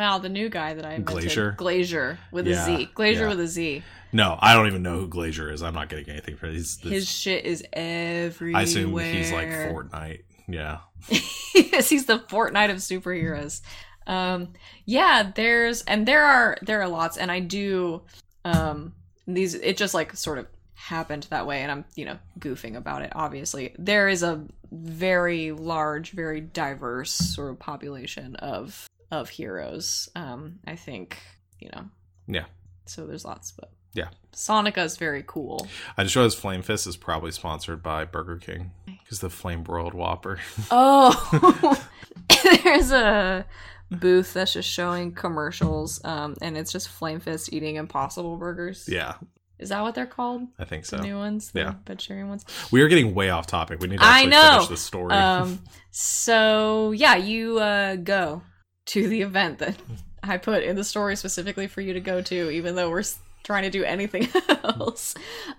wow, the new guy that I. Glacier? Glacier with Yeah, a Z. Glacier yeah. with a Z. no, I don't even know who Glacier is. I'm not getting anything for he's His shit is everywhere. I assume he's like Fortnite. Yeah. yes, he's the Fortnite of superheroes. Um, yeah, there's and there are there are lots, and I do um these. It just like sort of happened that way, and I'm you know goofing about it. Obviously, there is a very large, very diverse sort of population of of heroes. Um, I think you know. Yeah. So there's lots, but Yeah. Sonica is very cool. I just realized Flame Fist is probably sponsored by Burger King because the Flame Broiled Whopper. Oh, there's a booth that's just showing commercials, um, and it's just Flame Fist eating Impossible Burgers. yeah, is that what they're called? I think The so. new ones, the Yeah. vegetarian ones. We are getting way off topic. We need to I know. finish the story. Um, so yeah, you uh, go to the event that I put in the story specifically for you to go to, even though we're trying to do anything else.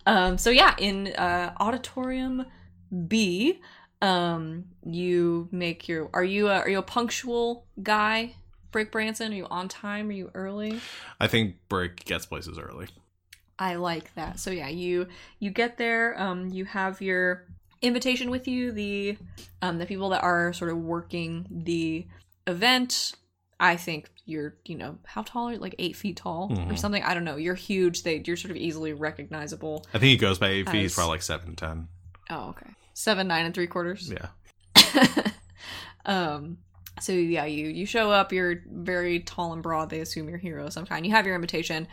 Um, so yeah, in uh, auditorium B, um, you make your. Are you a, are you a punctual guy, Brick Branson? Are you on time? Are you early? I think Brick gets places early. I like that. So yeah, you you get there. Um, you have your invitation with you. The um the people that are sort of working the event. I think you're you know how tall are you? like eight feet tall or Mhm. something. I don't know. You're huge. They you're sort of easily recognizable. I think he goes by eight feet. He's probably like seven ten. Oh okay, seven nine and three quarters. Yeah. um so yeah, you you show up. You're very tall and broad. They assume you're a hero of some kind. You have your invitation.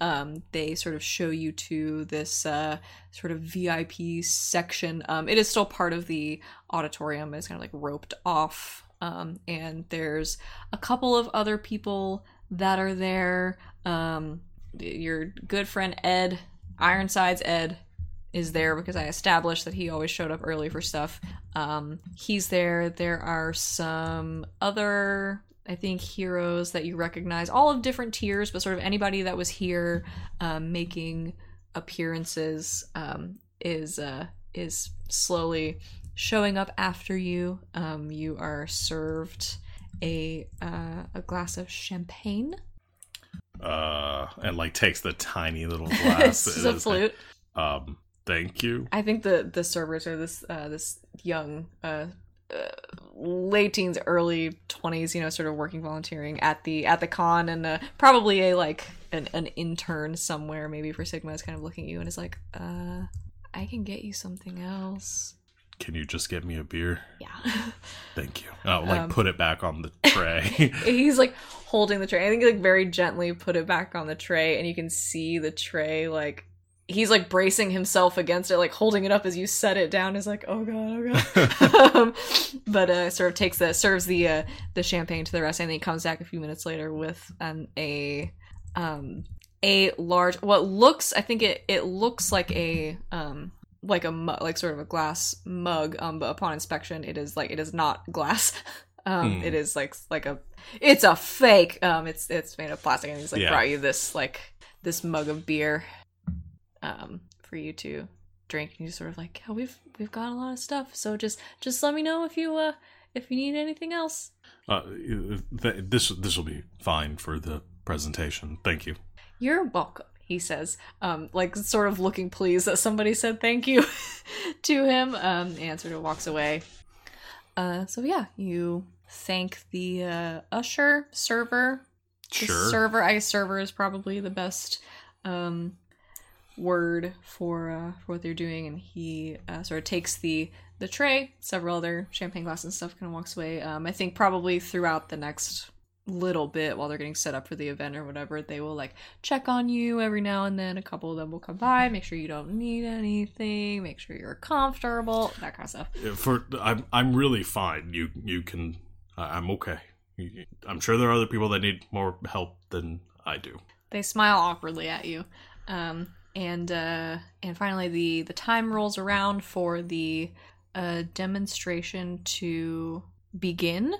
Um, they sort of show you to this uh, sort of VIP section. Um, it is still part of the auditorium. It's kind of like roped off. Um, and there's a couple of other people that are there. Um, your good friend Ed, Ironsides Ed, is there because I established that he always showed up early for stuff. Um, he's there. There are some other, I think, heroes that you recognize, all of different tiers, but sort of anybody that was here um, making appearances um, is uh, is slowly showing up after you. Um, you are served a uh, a glass of champagne. Uh, and like takes the tiny little glass. it's a flute. Um, thank you. I think the the servers are this uh, this young uh, uh, late teens, early twenties. You know, sort of working volunteering at the at the con, and uh, probably a like an an intern somewhere, maybe for Sigma, is kind of looking at you and is like, uh, I can get you something else. Can you just get me a beer? Yeah. Thank you. Oh, like Um, put it back on the tray. He's like holding the tray. I think he, like very gently put it back on the tray, and you can see the tray like he's like bracing himself against it, like holding it up as you set it down. Is like, oh god, oh god. um, but uh, sort of takes the serves the uh, the champagne to the rest, and then he comes back a few minutes later with um, a um a large what looks I think it it looks like a um like a mu- like sort of a glass mug um but upon inspection it is like it is not glass um Hmm. it is like like a it's a fake um it's it's made of plastic and he's like Yeah. brought you this like this mug of beer um for you to drink and you sort of like yeah we've we've got a lot of stuff so just just let me know if you uh if you need anything else uh, th- this this will be fine for the presentation. Thank you. You're welcome, he says, um, like sort of looking pleased that somebody said thank you to him, um, and sort of walks away. Uh, so yeah, you thank the uh, usher, server. The Sure. server, I server is probably the best um, word for uh, for what they're doing, and he uh, sort of takes the the tray, several other champagne glasses and stuff, kind of walks away. Um, I think probably throughout the next little bit while they're getting set up for the event or whatever, they will like check on you every now and then. A couple of them will come by, make sure you don't need anything, make sure you're comfortable, that kind of stuff. For I'm I'm really fine. You you can. I'm okay. I'm sure there are other people that need more help than I do. They smile awkwardly at you. Um, and uh, and finally the the time rolls around for the uh, demonstration to begin.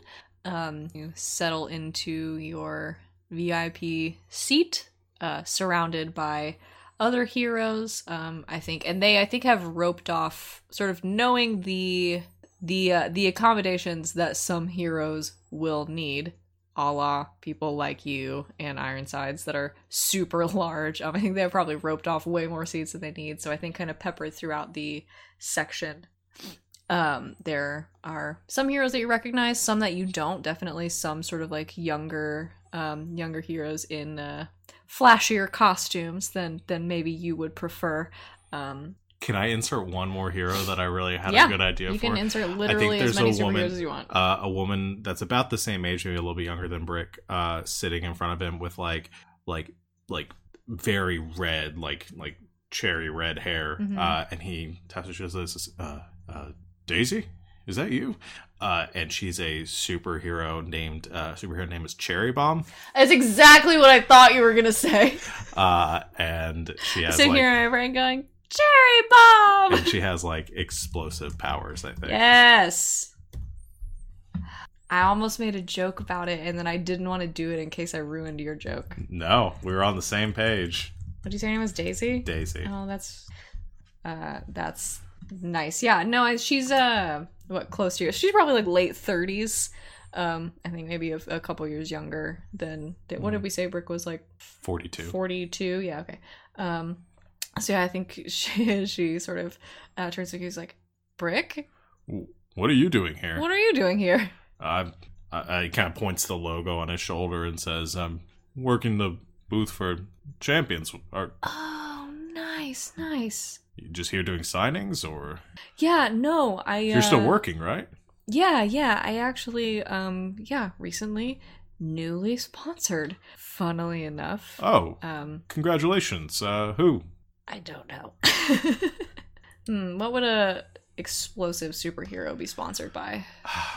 Um, you settle into your VIP seat, uh, surrounded by other heroes. Um, I think, and they I think have roped off, sort of knowing the the uh, the accommodations that some heroes will need a la people like you and Ironsides that are super large. Um, I think they've probably roped off way more seats than they need. So I think kind of peppered throughout the section. Um, there are some heroes that you recognize, some that you don't. Definitely some sort of like younger, um, younger heroes in uh, flashier costumes than than maybe you would prefer. Um, Can I insert one more hero that I really had Yeah, a good idea you for? You can insert literally as there's many a superheroes woman- as you want. uh, a woman that's about the same age, maybe a little bit younger than Brick, uh, sitting in front of him with like, like, like very red, like, like cherry red hair, Mhm. uh, and he taps her shoulder uh, uh, "Daisy, is that you?" Uh, and she's a superhero named uh, superhero name is Cherry Bomb, That's exactly what I thought you were gonna say. uh, and she has Sitting like, here in my brain going, Cherry Bomb! and she has like explosive powers. I think. Yes. I almost made a joke about it and then I didn't want to do it in case I ruined your joke. No, we were on the same page. What did you say her name was Daisy? Daisy. Oh, that's uh that's nice. Yeah, no, I, she's uh what close to you. She's probably like late 30s. Um I think maybe a, a couple years younger than what did we say Brick was like Forty-two. 42 yeah okay um so yeah i think she she sort of uh, turns to you he's like brick What are you doing here? what are you doing here I, I, I kind of points the logo on his shoulder and says, "I'm working the booth for champions. Are oh nice nice you just here doing signings, or yeah no i uh, you're still working, right?" Yeah, yeah. I actually, um, yeah, recently newly sponsored. Funnily enough. Oh, Um, congratulations. Uh, who? I don't know. hmm, what would a explosive superhero be sponsored by?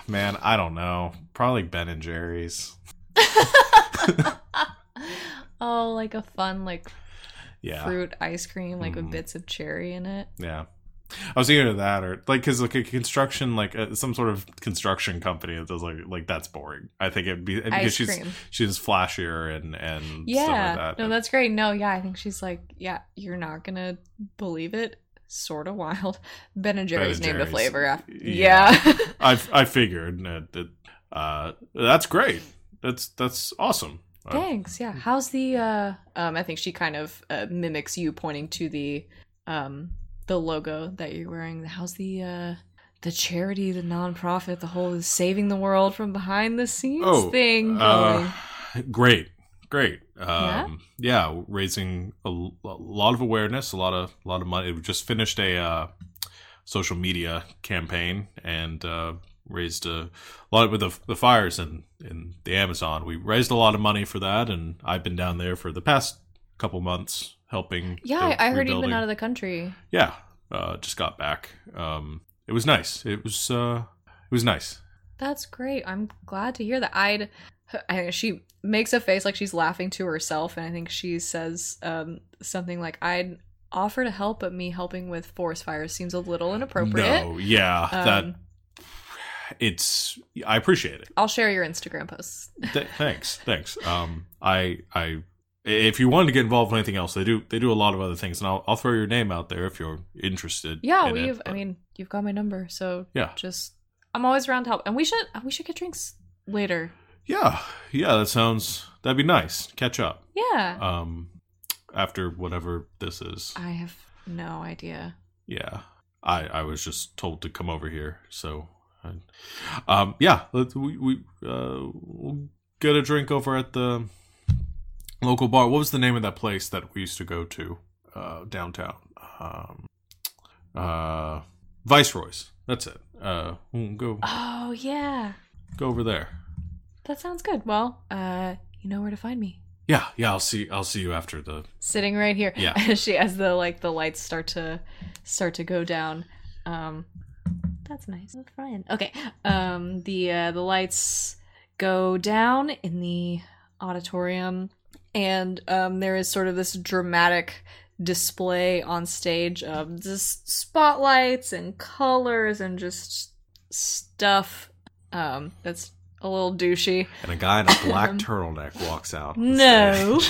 Man, I don't know. Probably Ben and Jerry's. oh, like a fun like Yeah. fruit ice cream, like Mhm. with bits of cherry in it. Yeah. I was thinking of that, or like, cause like a construction, like uh, some sort of construction company that does like, like that's boring. I think it'd be because she's cream. she's flashier and and stuff Yeah. like that. No, that's great. No, yeah, I think she's like, yeah, you're not gonna believe it. Sort of wild. Ben and Jerry's and named a Jerry's. flavor after. Yeah. Yeah. I I figured that, that uh that's great. That's that's awesome. Thanks. Yeah. How's the uh um I think she kind of uh, mimics you pointing to the um the logo that you're wearing. How's the uh the charity, the nonprofit, the whole saving the world from behind the scenes Oh, thing uh, great, great. Yeah? Um, yeah? raising a lot of awareness, a lot of a lot of money. We just finished a uh, social media campaign and uh, raised a lot with the, the fires in in the Amazon. We raised a lot of money for that, and I've been down there for the past couple months helping. yeah, I I heard you've been out of the country. Yeah, uh, just got back. Um, it was nice. It was uh, it was nice. That's great. I'm glad to hear that. I'd I, she makes a face like she's laughing to herself, and I think she says um, something like, "I'd offer to help, but me helping with forest fires seems a little inappropriate." No, yeah, that Um, it's I appreciate it. I'll share your Instagram posts. Th- thanks, thanks. Um, I I if you wanted to get involved with anything else, they do they do a lot of other things, and I'll I'll throw your name out there if you're interested. Yeah, in we've. I but- mean, you've got my number, so Yeah. Just, I'm always around to help, and we should we should get drinks later. yeah, yeah, that sounds that'd be nice. Catch up. Yeah. Um, after whatever this is. I have no idea. Yeah, I I was just told to come over here, so. Um, yeah, let's, we we uh we'll get a drink over at the local bar. What was the name of that place that we used to go to uh, downtown? Um, uh, Viceroy's. That's it. Uh, we'll go Oh yeah, go over there. that sounds good. Well, uh, you know where to find me. Yeah, yeah. I'll see. I'll see you after the. Sitting right here. Yeah. As she as the like the lights start to start to go down. Um, that's nice. Friend. Okay. Um, the uh, the lights go down in the auditorium, and um, there is sort of this dramatic display on stage of just spotlights and colors and just stuff um, that's a little douchey. And a guy in a black turtleneck walks out. No.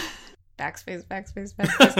backspace, backspace, backspace.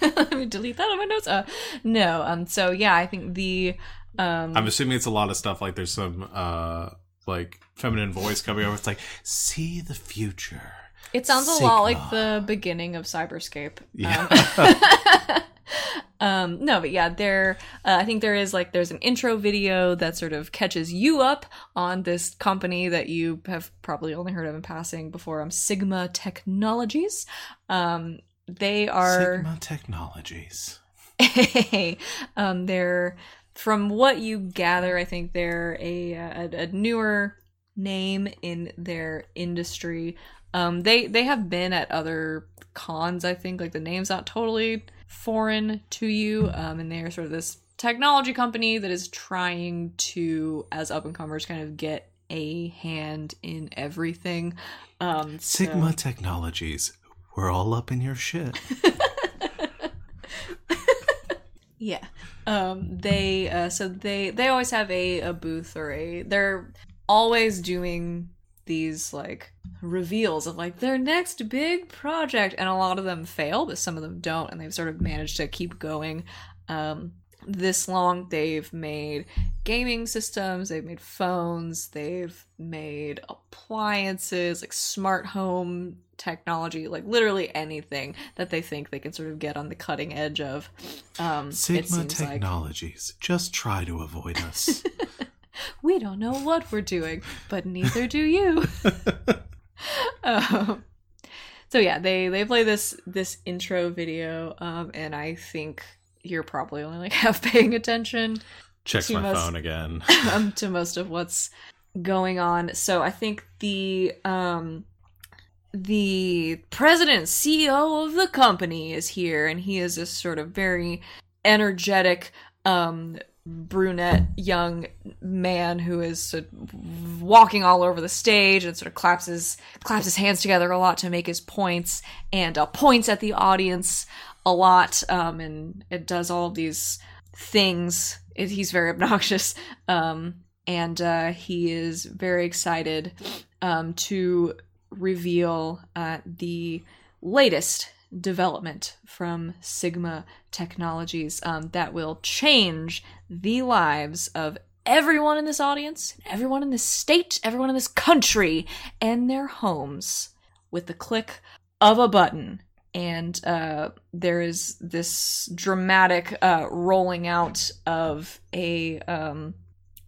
Let me delete that on my notes. Uh, no. Um. So yeah, I think the um. I'm assuming it's a lot of stuff. Like there's some uh like feminine voice coming over. It's like see the future. it sounds a lot like the beginning of Cyberscape. Yeah. Um, um, no, but yeah, there. Uh, I think there is like there's an intro video that sort of catches you up on this company that you have probably only heard of in passing before. Um, Sigma Technologies. Um, they are. Sigma Technologies. um, they're from what you gather, I think they're a a, a newer name in their industry. Um, they they have been at other cons. I think like the name's not totally foreign to you. Um, and they're sort of this technology company that is trying to, as up and comers, kind of get a hand in everything. Um, so- Sigma Technologies. We're all up in your shit. Yeah. Um they uh so they they always have a a booth or a they're always doing these like reveals of like their next big project and a lot of them fail but some of them don't and they've sort of managed to keep going um this long they've made gaming systems they've made phones they've made appliances like smart home technology like literally anything that they think they can sort of get on the cutting edge of um Sigma seems like Technologies. Just try to avoid us. we don't know what we're doing but neither do you um, so yeah they they play this this intro video um and i think you're probably only like half paying attention Checks To my most- phone again. um, to most of what's going on. So I think the um the president CEO of the company is here and he is this sort of very energetic um brunette young man who is sort of walking all over the stage and sort of claps his claps his hands together a lot to make his points and uh, points at the audience a lot um, and it does all of these things. It, he's very obnoxious um, and uh, he is very excited um, to reveal uh, the latest development from Sigma Technologies um, that will change the lives of everyone in this audience, everyone in this state, everyone in this country, and their homes with the click of a button. And uh, there is this dramatic uh, rolling out of a um,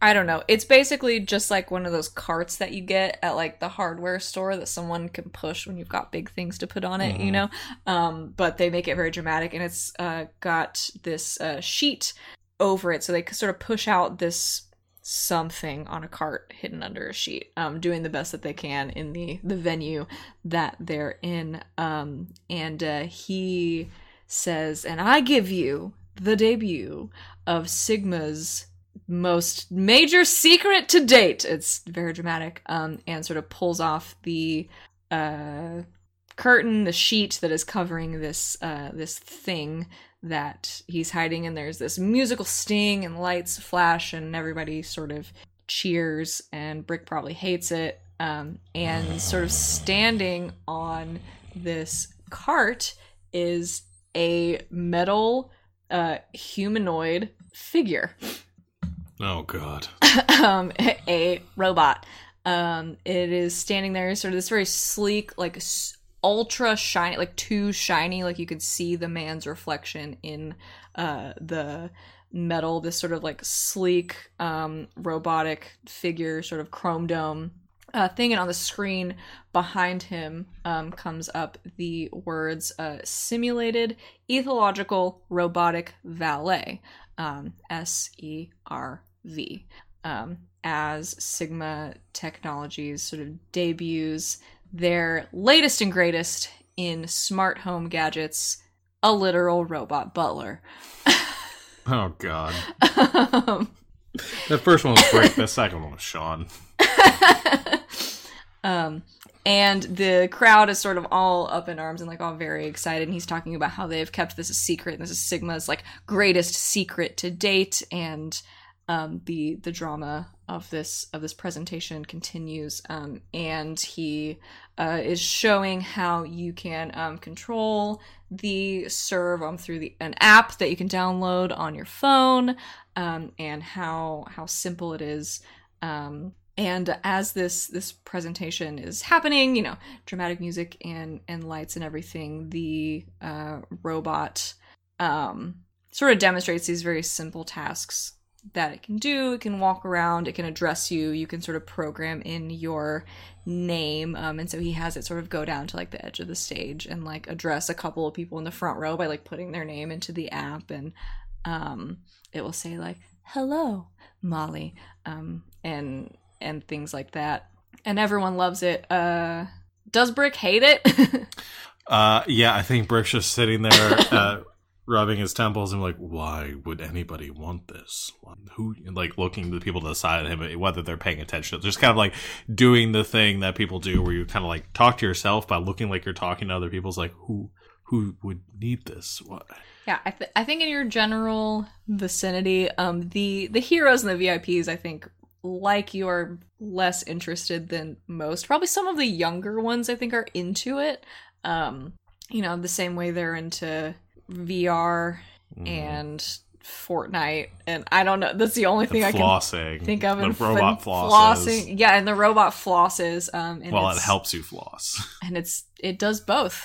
I don't know. It's basically just like one of those carts that you get at like the hardware store that someone can push when you've got big things to put on it, you Mhm. know. Um, but they make it very dramatic, and it's uh, got this uh, sheet over it, so they sort of push out this something on a cart hidden under a sheet, um, doing the best that they can in the the venue that they're in. Um, and uh, he says, "And I give you the debut of Sigma's." Most major secret to date. It's very dramatic, um, and sort of pulls off the uh, curtain, the sheet that is covering this uh, this thing that he's hiding. And there's this musical sting and lights flash, and everybody sort of cheers. And Brick probably hates it. Um, and sort of standing on this cart is a metal uh, humanoid figure Oh god. um, a robot. Um, it is standing there, sort of this very sleek, like ultra shiny, like too shiny, like you could see the man's reflection in uh, the metal. This sort of like sleek, um, robotic figure, sort of chrome dome uh, thing, and on the screen behind him um, comes up the words uh, "simulated ethological robotic valet." Um, S E R V um, as Sigma Technologies sort of debuts their latest and greatest in smart home gadgets, a literal robot butler. Oh god. um, The first one was Brick. The second one was Sean. um, and the crowd is sort of all up in arms and like all very excited. And he's talking about how they've kept this a secret, and this is Sigma's like greatest secret to date. And um, the the drama of this of this presentation continues. Um, and he uh, is showing how you can um, control the serve um, through the an app that you can download on your phone, um, and how how simple it is. Um, and as this this presentation is happening you know dramatic music and and lights and everything the uh, robot um, sort of demonstrates these very simple tasks that it can do it can walk around it can address you you can sort of program in your name um, and so he has it sort of go down to like the edge of the stage and like address a couple of people in the front row by like putting their name into the app and um, it will say like hello molly um, and and things like that. And everyone loves it. Uh does Brick hate it? Uh, yeah, I think Brick's just sitting there, uh, rubbing his temples and like, why would anybody want this? Who like looking the people to the side of him, whether they're paying attention, just kind of like doing the thing that people do, where you kind of like talk to yourself by looking like you're talking to other people. people's like, who who would need this? What? yeah, I, th- I think in your general vicinity, um the the heroes and the VIPs I think like you are less interested than most. Probably some of the younger ones I think are into it. Um you know, the same way they're into VR Mm. and Fortnite and I don't know. That's the only thing I can think of the robot flosses. flossing yeah and the robot flosses um and well, it helps you floss. and it's it does both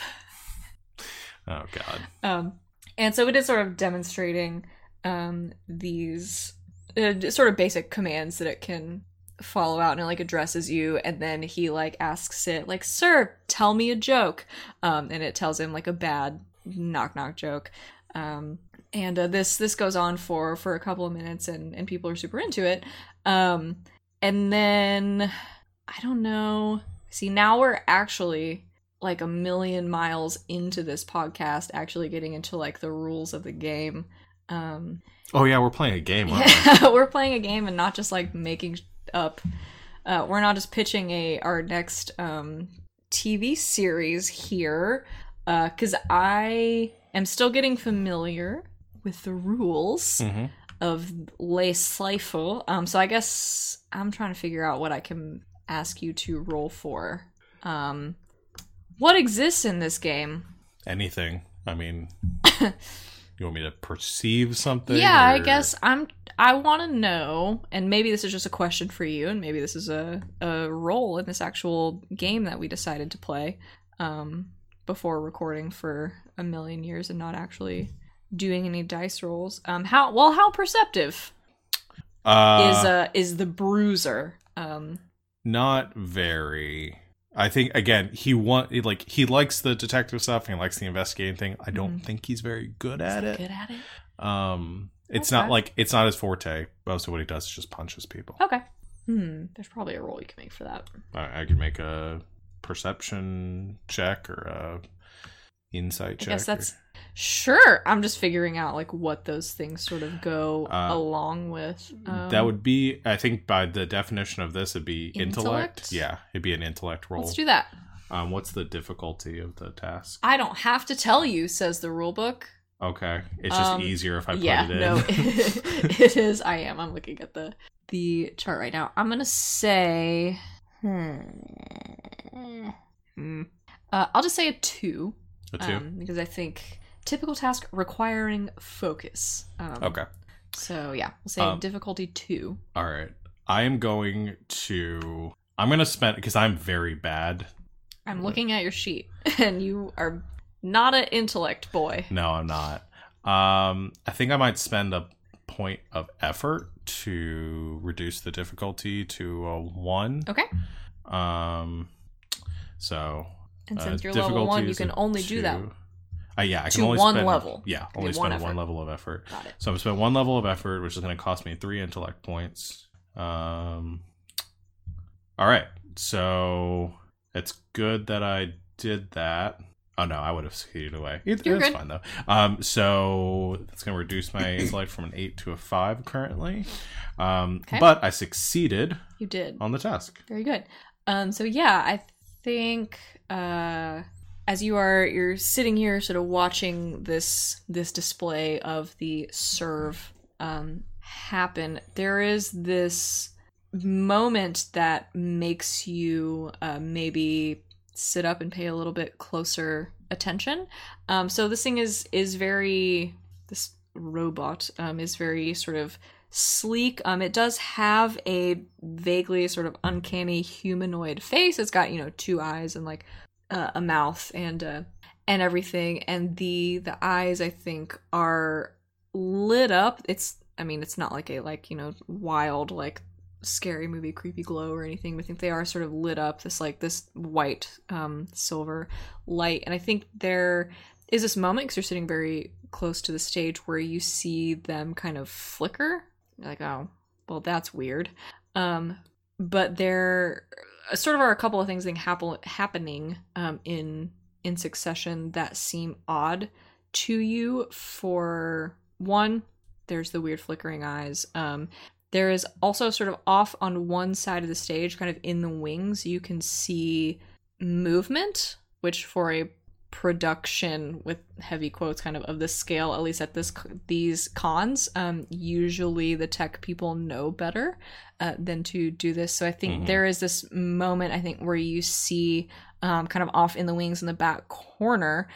Oh God. um and so it is sort of demonstrating um these uh, sort of basic commands that it can follow out and it like addresses you and then he like asks it like sir tell me a joke um and it tells him like a bad knock knock joke um and uh, this this goes on for for a couple of minutes, and and people are super into it. Um, and then I don't know. See, now we're actually like a million miles into this podcast, actually getting into like the rules of the game. Um, Oh yeah, we're playing a game. Aren't we? yeah, we're playing a game and not just like making up. Uh, we're not just pitching a our next um, TV series here, because I am still getting familiar with the rules Mhm. of Les Slifer. Um, so I guess I'm trying to figure out what I can ask you to roll for. Um, what exists in this game? Anything. I mean, you want me to perceive something? Yeah, I guess I'm. I want to know, and maybe this is just a question for you, and maybe this is a a role in this actual game that we decided to play um, before recording for a million years and not actually doing any dice rolls. Um, how well? How perceptive Uh, is uh is the bruiser? Um, not very. I think again, he want like he likes the detective stuff and he likes the investigating thing. I don't think he's very good at it. good at it. Um, it's That's not like it's not his forte. Most of what he does is just punches people. Okay. Hmm. There's probably a role you can make for that. I, I could make a perception check or a insight I check. guess or- that's sure. I'm just figuring out like what those things sort of go Uh, along with. Um, that would be. I think by the definition of this, it'd be intellect. Intellect? Yeah, it'd be an intellect roll. Let's do that. Um, what's the difficulty of the task? I don't have to tell you, says the rule book. Okay, it's just Um, easier if I put yeah, it in. no, it is. I am. I'm looking at the the chart right now. I'm gonna say, hmm, hmm. Uh, I'll just say a two, a two. um, because I think typical task requiring focus. Um, okay. So yeah, we'll say Um, difficulty two. All right. I am going to. I'm going to spend because I'm very bad. I'm looking at your sheet, and you are not an intellect boy. No, I'm not. Um, I think I might spend a point of effort to reduce the difficulty to a one. Okay. Um, so And uh, since you're level one, you can only do that. two. Uh, yeah, I can only one spend, level. Yeah, only one spend effort. one level of effort. Got it. So I'm spend one level of effort, which is going to cost me three intellect points. Um, all right, so it's good that I did that. Oh no, I would have succeeded away. It, You're it's good. fine though. Um, so that's going to reduce my intellect from an eight to a five currently. Um, Okay. but I succeeded You did. on the task. Very good. Um, so yeah, I think uh, as you are you're sitting here, sort of watching this this display of the serve um, happen. There is this moment that makes you uh, maybe sit up and pay a little bit closer attention. Um, so this thing is is very this robot um, is very sort of sleek. Um, it does have a vaguely sort of uncanny humanoid face. It's got you know two eyes and like uh, a mouth and uh, and everything. And the the eyes I think are lit up. It's I mean it's not like a like you know wild like scary movie creepy glow or anything. But I think they are sort of lit up. This like this white um, silver light. And I think there is this moment because you're sitting very close to the stage where you see them kind of flicker. You're like, oh, well, that's weird. Um, but there uh, sort of are a couple of things that happen happening um, in in succession that seem odd to you. For one, there's the weird flickering eyes. Um, there is also sort of off on one side of the stage, kind of in the wings, you can see movement, which for a production with heavy quotes kind of of this scale at least at this these cons um usually the tech people know better uh, than to do this so i think Mhm. there is this moment i think where you see um kind of off in the wings in the back corner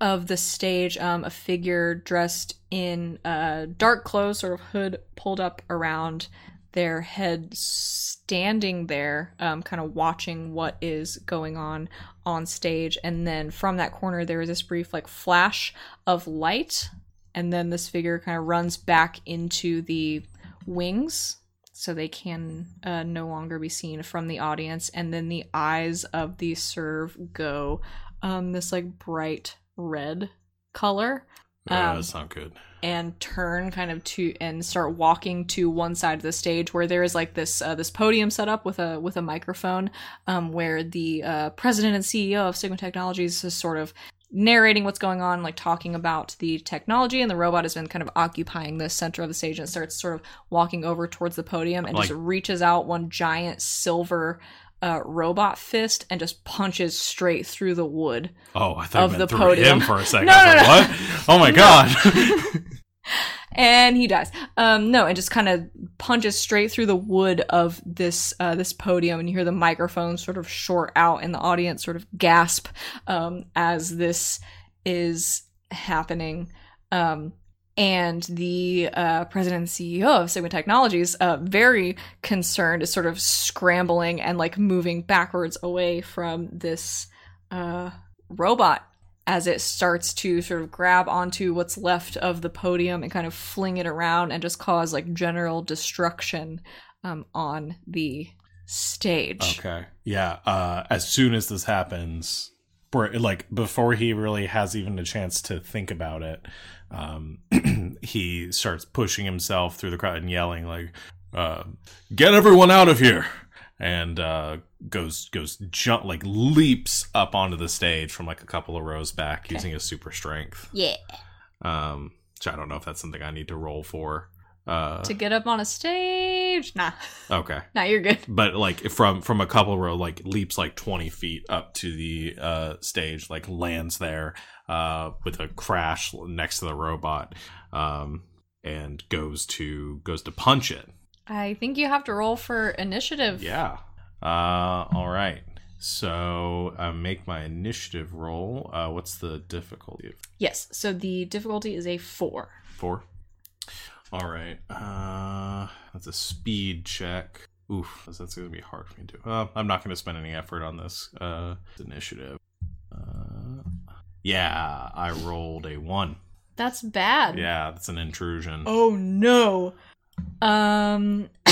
of the stage um a figure dressed in uh dark clothes sort of hood pulled up around their head standing there um kind of watching what is going on on stage. And then from that corner there is this brief like flash of light. And then this figure kind of runs back into the wings so they can uh, no longer be seen from the audience. And then the eyes of the serve go um this like bright red color. Um, that's not good. And turn kind of to and start walking to one side of the stage where there is like this uh, this podium set up with a with a microphone um, where the uh, president and CEO of Sigma Technologies is sort of narrating what's going on like talking about the technology and the robot has been kind of occupying the center of the stage and starts sort of walking over towards the podium and just reaches out one giant silver uh, robot fist and just punches straight through the wood Oh, I thought of the podium. him for a second. No, was no, like, what? Oh my god. and he dies. Um, no, and just kind of punches straight through the wood of this uh, this podium, and you hear the microphone sort of short out, and the audience sort of gasp um, as this is happening. Um, and the uh, president CEO of Sigma Technologies, uh, very concerned, is sort of scrambling and like moving backwards away from this uh, robot as it starts to sort of grab onto what's left of the podium and kind of fling it around and just cause like general destruction um, on the stage. Okay. Yeah. Uh, as soon as this happens, like before he really has even a chance to think about it, um, he starts pushing himself through the crowd and yelling like, uh, "Get everyone out of here!" And uh, goes goes jump like leaps up onto the stage from like a couple of rows back using his super strength. Yeah. Um, which I don't know if that's something I need to roll for. Uh, To get up on a stage? Nah. okay. Nah, you're good. but like from from a couple row like leaps like 20 feet up to the uh stage like lands there uh with a crash next to the robot um and goes to goes to punch it. I think you have to roll for initiative. yeah. Uh all right. So uh, make my initiative roll. Uh what's the difficulty? Yes. So the difficulty is a four. four? All right. Uh that's a speed check. Oof that's, that's gonna be hard for me to do. Uh, i'm not gonna spend any effort on this uh initiative. Uh yeah i rolled a one That's bad. yeah that's an intrusion Oh no. Um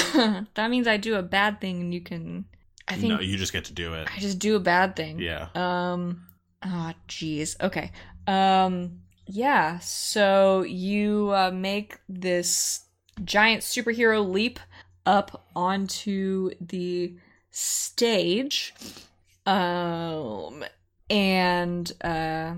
that means I do a bad thing and you can I think no you just get to do it I just do a bad thing. yeah Um ah jeez. Okay. Um yeah, so you uh, make this giant superhero leap up onto the stage. Um and uh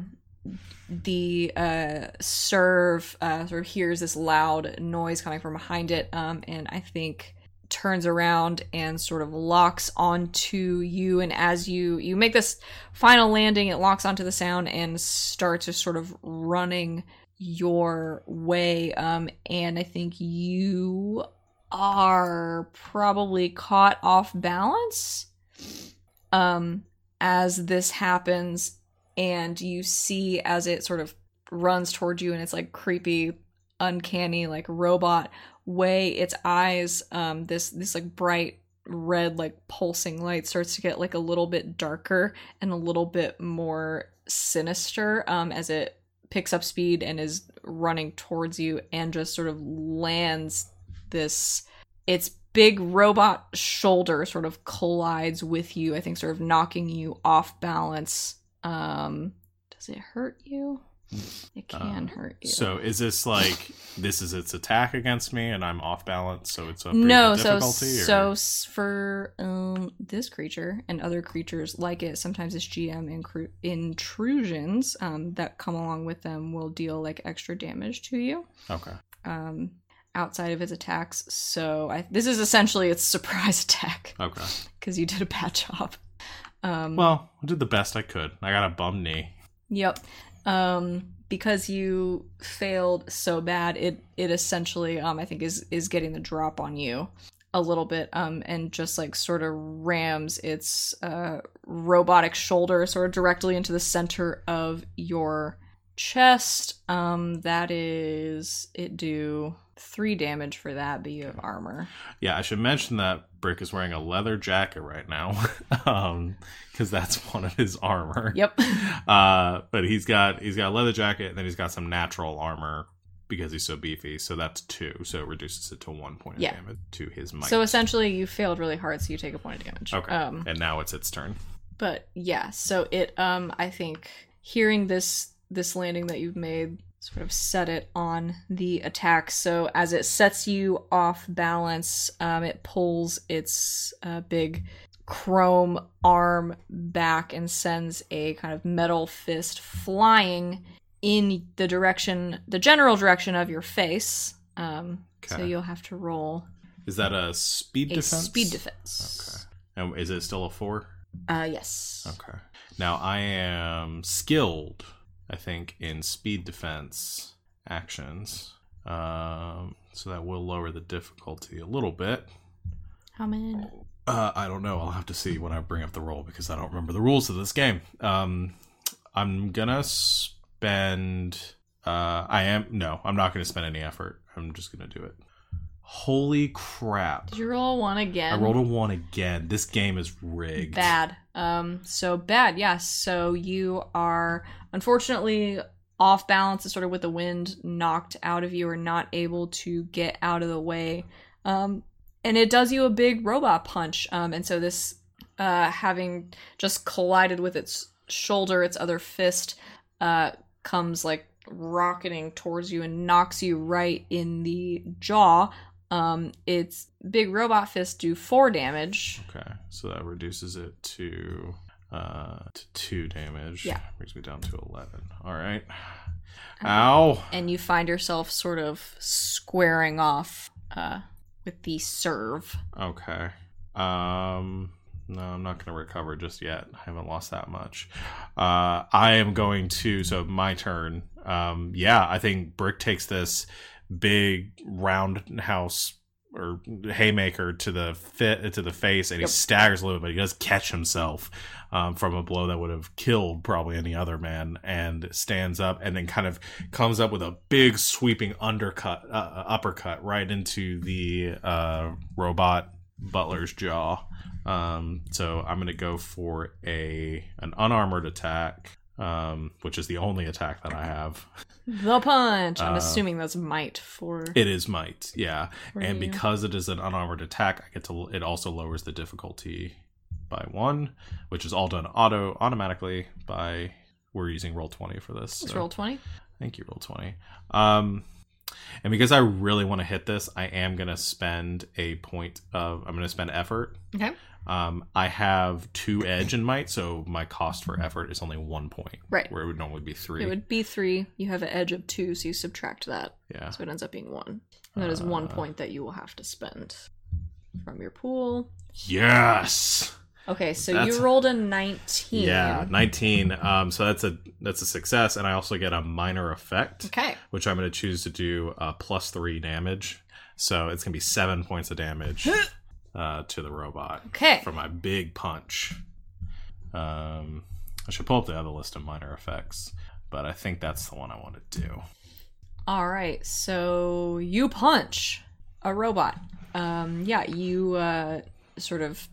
the uh serve uh sort of hears this loud noise coming from behind it um and i think turns around and sort of locks onto you. And as you you make this final landing it locks onto the sound and starts just sort of running your way um and i think you are probably caught off balance. Um as this happens and you see as it sort of runs towards you and it's like creepy uncanny like robot way its eyes um this this like bright red like pulsing light starts to get like a little bit darker and a little bit more sinister um as it picks up speed and is running towards you and just sort of lands this its big robot shoulder sort of collides with you i think sort of knocking you off balance. Um does it hurt you? It can Uh, hurt you. so is this like this is its attack against me and i'm off balance so it's a no so or- so for um this creature and other creatures like it sometimes it's gm incru- intrusions um that come along with them will deal like extra damage to you. Okay. Um outside of his attacks so I, this is essentially its surprise attack. Okay. Because you did a bad job. Um well i did the best i could. I got a bum knee. Yep. Um because you failed so bad, it it essentially um I think is is getting the drop on you a little bit um and just like sort of rams its uh robotic shoulder sort of directly into the center of your chest. Um that is it do 3 damage for that, but you have armor. Yeah, I should mention that Brick is wearing a leather jacket right now, um, because that's one of his armor. Yep. Uh, but he's got he's got a leather jacket, and then he's got some natural armor because he's so beefy. So that's two. So it reduces it to one point of Yeah. damage to his might. so essentially you failed really hard so you take a point of damage. okay, Um and now it's its turn. but yeah so it um i think hearing this this landing that you've made sort of set it on the attack. So as it sets you off balance, um, it pulls its uh, big chrome arm back and sends a kind of metal fist flying in the direction, the general direction of your face. Um, So you'll have to roll Is that a speed a defense? speed defense. Okay. And is it still a four? Uh, yes. Okay. Now I am skilled, I think, in speed defense actions. Um, so that will lower the difficulty a little bit. How many? Uh, I don't know. I'll have to see when I bring up the roll because I don't remember the rules of this game. Um, I'm gonna spend. Uh, I am no. I'm not gonna spend any effort. I'm just gonna do it. Holy crap! Did you roll a one again? I rolled a one again. This game is rigged. Bad. Um, so bad, yes. So you are unfortunately off balance, sort of with the wind knocked out of you, or not able to get out of the way. Um, and it does you a big robot punch. Um, and so this, uh, having just collided with its shoulder, its other fist, uh, comes like rocketing towards you and knocks you right in the jaw. Um, its big robot fist do four damage. Okay, so that reduces it to uh to two damage. Yeah. brings me down to eleven. All right. Ow. and you find yourself sort of squaring off uh, with the serve. Okay. Um. No, I'm not going to recover just yet. I haven't lost that much. Uh, I am going to. So my turn. Um. Yeah, I think Brick takes this big roundhouse or haymaker to the fit to the face, and Yep. he staggers a little bit. But he does catch himself um, from a blow that would have killed probably any other man, and stands up, and then kind of comes up with a big sweeping undercut, uh, uppercut right into the uh, robot butler's jaw. Um, so I'm gonna go for a an unarmored attack, um, which is the only attack that I have. The punch. I'm Uh, assuming that's might for. It is might, yeah, and you. because it is an unarmored attack, I get to. It also lowers the difficulty by one, which is all done auto automatically by. We're using roll twenty for this. Let's so- roll twenty. Thank you, roll twenty. Um, and because I really want to hit this, I am gonna spend a point of. I'm gonna spend effort. Okay. Um, I have two edge and might, so my cost for effort is only one point, Right. where it would normally be three. It would be three. You have an edge of two, so you subtract that, yeah. so it ends up being one. And that is one Uh, point that you will have to spend from your pool. Yes. Okay, so That's- you rolled a nineteen. Yeah, nineteen. Um, so that's a that's a success, and I also get a minor effect, Okay. which I'm going to choose to do uh, plus three damage. So it's going to be seven points of damage uh, to the robot Okay. for my big punch. Um, I should pull up the other list of minor effects, but I think that's the one I want to do. All right, so you punch a robot. Um, yeah, you uh, sort of,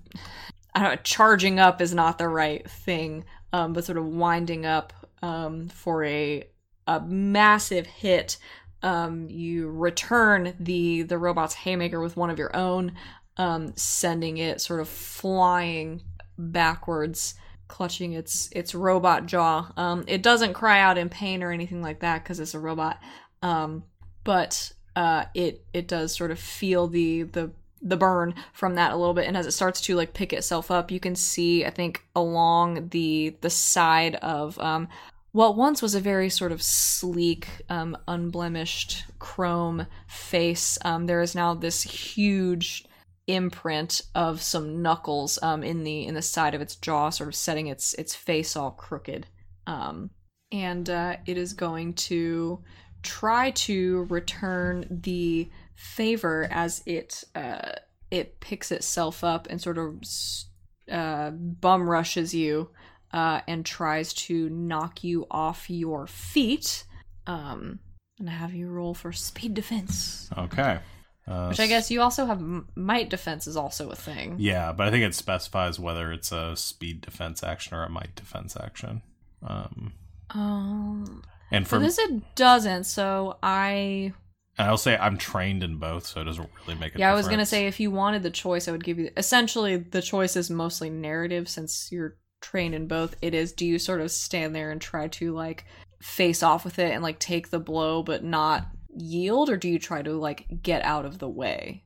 I don't know, charging up is not the right thing, um, but sort of winding up um, for a a massive hit. Um, you return the the robot's haymaker with one of your own, um, sending it sort of flying backwards, clutching its its robot jaw. Um, it doesn't cry out in pain or anything like that because it's a robot um, but uh, it it does sort of feel the the the burn from that a little bit and as it starts to like pick itself up you can see i think along the the side of um what once was a very sort of sleek um unblemished chrome face um there is now this huge imprint of some knuckles um in the in the side of its jaw sort of setting its its face all crooked um and uh, it is going to try to return the favor as it uh, it picks itself up and sort of uh, bum rushes you uh, and tries to knock you off your feet. Um, and have you roll for speed defense, Okay. Uh, which I guess you also have might defense is also a thing. Yeah, but I think it specifies whether it's a speed defense action or a might defense action. Um, Um, and for this it doesn't. So I and I'll say I'm trained in both, so it doesn't really make a difference. Yeah, I was gonna say if you wanted the choice, I would give you. Essentially, the choice is mostly narrative since you're trained in both, it is do you sort of stand there and try to like face off with it and like take the blow but not yield or do you try to like get out of the way?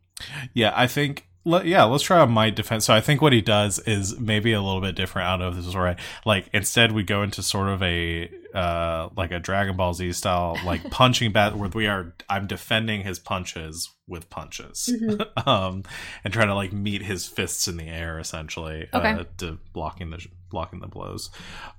Yeah, I think let, yeah, let's try a might defense. So I think what he does is maybe a little bit different out of this is right. Like instead we go into sort of a uh like a Dragon Ball Z style like punching bat where we are I'm defending his punches with punches. Mm-hmm. um and trying to like meet his fists in the air essentially okay. uh to blocking the blocking the blows.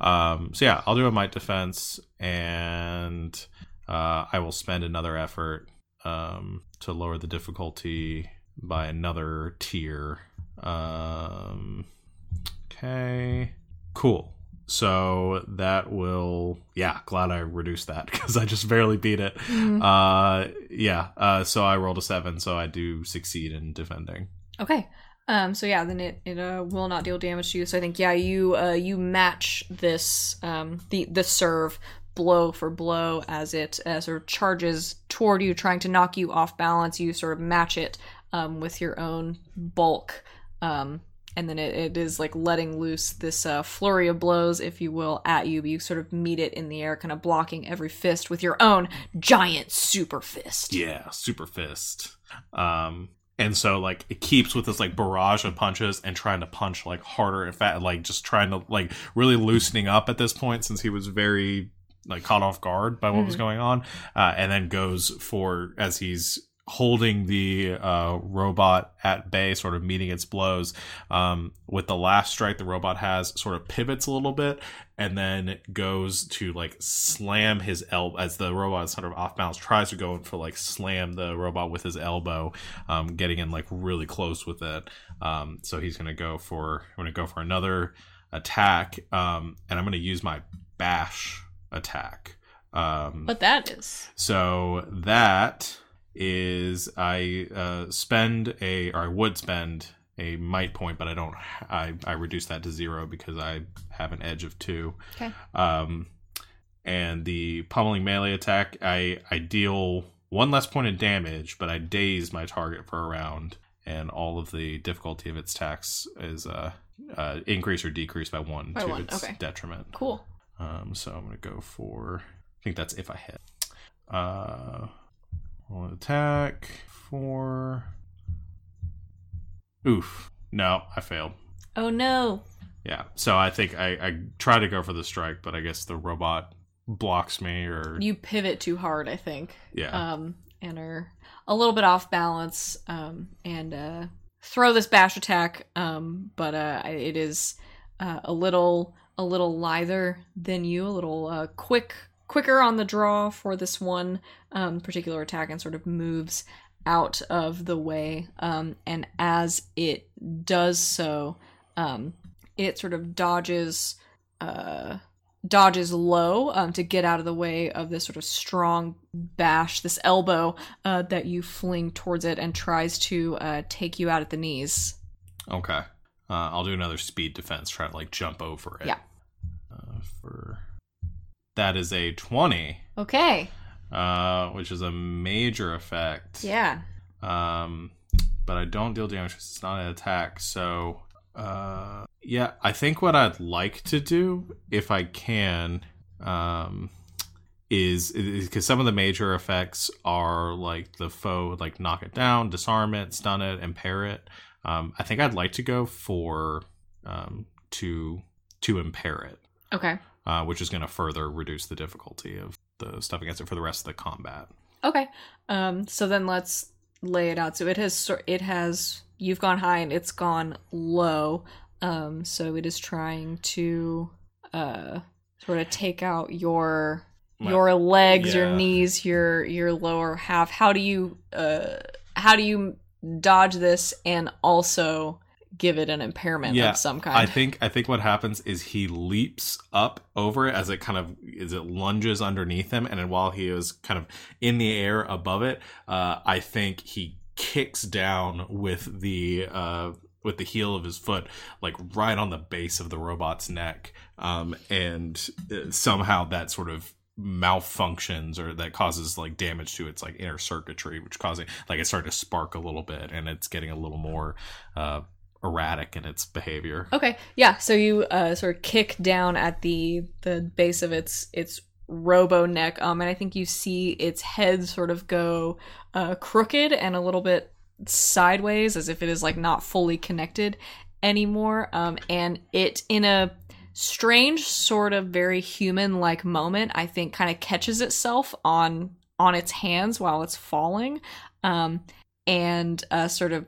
Um so yeah, I'll do a might defense and uh I will spend another effort um to lower the difficulty by another tier. Um, okay, cool. So that will, yeah, glad I reduced that because I just barely beat it. Mm-hmm. Uh, yeah. Uh, so I rolled a seven, so I do succeed in defending. Okay. Um, so yeah, then it, it uh, will not deal damage to you. So I think yeah, you uh, you match this um, the the serve blow for blow as it uh, sort of charges toward you, trying to knock you off balance. You sort of match it um, with your own bulk. Um, and then it, it is like letting loose this uh, flurry of blows, if you will, at you. But you sort of meet it in the air, kind of blocking every fist with your own giant super fist. Yeah, super fist. Um, and so like it keeps with this like barrage of punches and trying to punch like harder and fat, like just trying to like really loosening up at this point since he was very like caught off guard by what mm-hmm. was going on, uh, and then goes for as he's holding the uh, robot at bay, sort of meeting its blows. Um, with the last strike the robot has, sort of pivots a little bit and then goes to like slam his elbow as the robot is sort of off balance, tries to go and for like slam the robot with his elbow, um, getting in like really close with it. Um, so he's gonna go for I'm gonna go for another attack, um, and I'm gonna use my bash attack. Um, what that is? So that is I uh, spend a or I would spend a might point, but I don't. I I reduce that to zero because I have an edge of two. Okay. Um, and the pummeling melee attack, I I deal one less point of damage, but I daze my target for a round, and all of the difficulty of its attacks is uh, uh increase or decrease by one by to one. its okay. detriment. Cool. Um, so I'm gonna go for. I think that's if I hit. Uh, Roll attack for. Oof. No, I failed. Oh no. Yeah. So I think I, I try to go for the strike, but I guess the robot blocks me or you pivot too hard, I think. Yeah. Um and are a little bit off balance. Um and uh throw this bash attack. Um but uh it is uh, a little a little lither than you, a little uh quick quicker on the draw for this one um, particular attack and sort of moves out of the way. Um, and as it does so, um, it sort of dodges uh, dodges low um, to get out of the way of this sort of strong bash, this elbow uh, that you fling towards it, and tries to uh, take you out at the knees. Okay, uh, I'll do another speed defense. Try to like jump over it. Yeah. Uh, for that is a 20. Okay. Uh, which is a major effect. Yeah. Um, but I don't deal damage because it's not an attack. So, uh, yeah, I think what I'd like to do, if I can, um, is because some of the major effects are like the foe, like knock it down, disarm it, stun it, impair it. Um, I think I'd like to go for um, to to impair it. Okay uh, which is going to further reduce the difficulty of the stuff against it for the rest of the combat. Okay. Um, so then let's lay it out. So it has it has you've gone high and it's gone low. Um, so it is trying to uh, sort of take out your your legs, yeah. your knees, your your lower half. How do you uh, how do you dodge this and also give it an impairment yeah, of some kind. I think I think what happens is he leaps up over it as it kind of as it lunges underneath him, and while he is kind of in the air above it, uh, I think he kicks down with the uh, with the heel of his foot, like right on the base of the robot's neck, um, and uh, somehow that sort of malfunctions or that causes like damage to its like inner circuitry which causing like it started to spark a little bit and it's getting a little more uh erratic in its behavior. Okay, yeah. So you uh, sort of kick down at the the base of its its robo neck, um, and I think you see its head sort of go uh, crooked and a little bit sideways, as if it is like not fully connected anymore. Um, and it in a strange sort of very human like moment, I think, kind of catches itself on on its hands while it's falling, um, and uh, sort of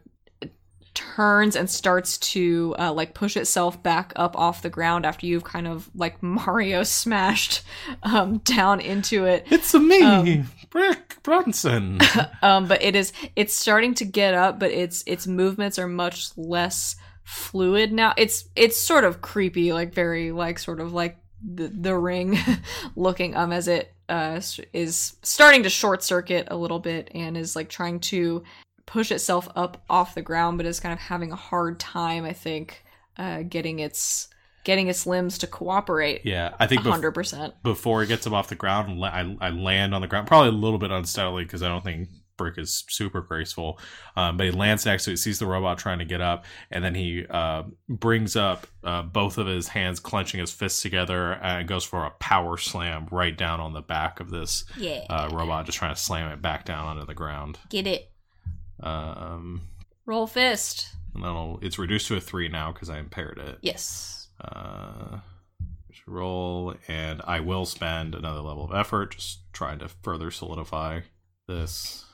turns and starts to uh, like push itself back up off the ground after you've kind of like Mario smashed um, down into it. It's a me, um, Rick Brunson. um, but it is it's starting to get up, but its its movements are much less fluid now. It's it's sort of creepy, like very like sort of like the the ring looking um as it uh is starting to short circuit a little bit and is like trying to push itself up off the ground, but is kind of having a hard time, I think, uh, getting its getting its limbs to cooperate. Yeah, I think hundred percent before it gets him off the ground, I, I land on the ground, probably a little bit unsteadily because I don't think Brick is super graceful. Um, but he lands next to it, sees the robot trying to get up, and then he uh, brings up uh, both of his hands, clenching his fists together, and goes for a power slam right down on the back of this yeah. uh, robot, just trying to slam it back down onto the ground. Get it. Um, Roll fist. And then it's reduced to a three now because I impaired it. Yes. Uh, roll, and I will spend another level of effort, just trying to further solidify this.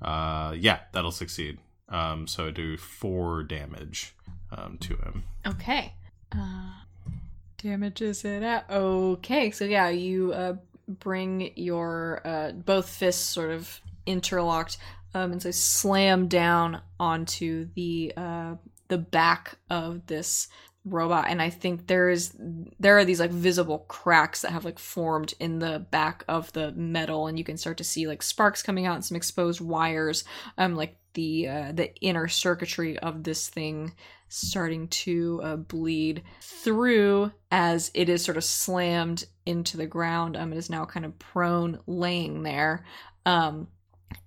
Uh, yeah, that'll succeed. Um, so do four damage um, to him. Okay. Uh, damages it out. Okay, so yeah, you uh, bring your uh, both fists sort of interlocked um, and so slam down onto the uh, the back of this robot and i think there is there are these like visible cracks that have like formed in the back of the metal and you can start to see like sparks coming out and some exposed wires um like the uh, the inner circuitry of this thing starting to uh, bleed through as it is sort of slammed into the ground um it is now kind of prone laying there. Um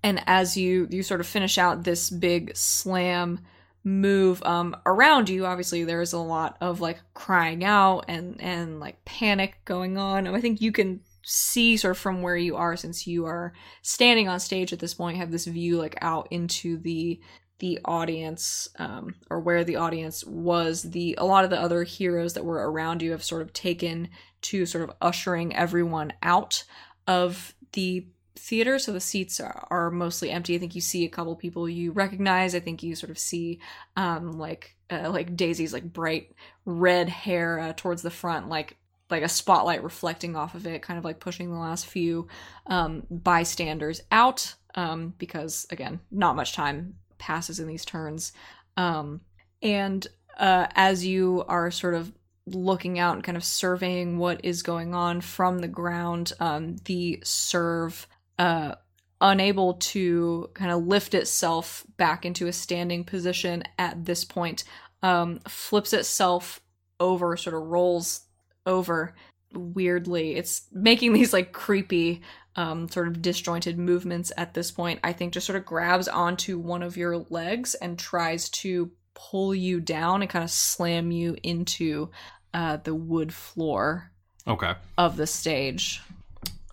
and as you you sort of finish out this big slam move um around you obviously there's a lot of like crying out and and like panic going on. And i think you can see sort of from where you are since you are standing on stage at this point have this view like out into the the audience um, or where the audience was. The a lot of the other heroes that were around you have sort of taken to sort of ushering everyone out of the theater, so the seats are, are, mostly empty. I think you see a couple people you recognize. I think you sort of see um, like uh, like Daisy's like bright red hair uh, towards the front, like like a spotlight reflecting off of it, kind of like pushing the last few um, bystanders out. Um, because again, not much time passes in these turns, um, and uh, as you are sort of looking out and kind of surveying what is going on from the ground, um, the serve uh, unable to kind of lift itself back into a standing position at this point, um, flips itself over, sort of rolls over weirdly. It's making these like creepy, um, sort of disjointed movements at this point. I think just sort of grabs onto one of your legs and tries to pull you down and kind of slam you into uh, the wood floor. Okay. Of the stage.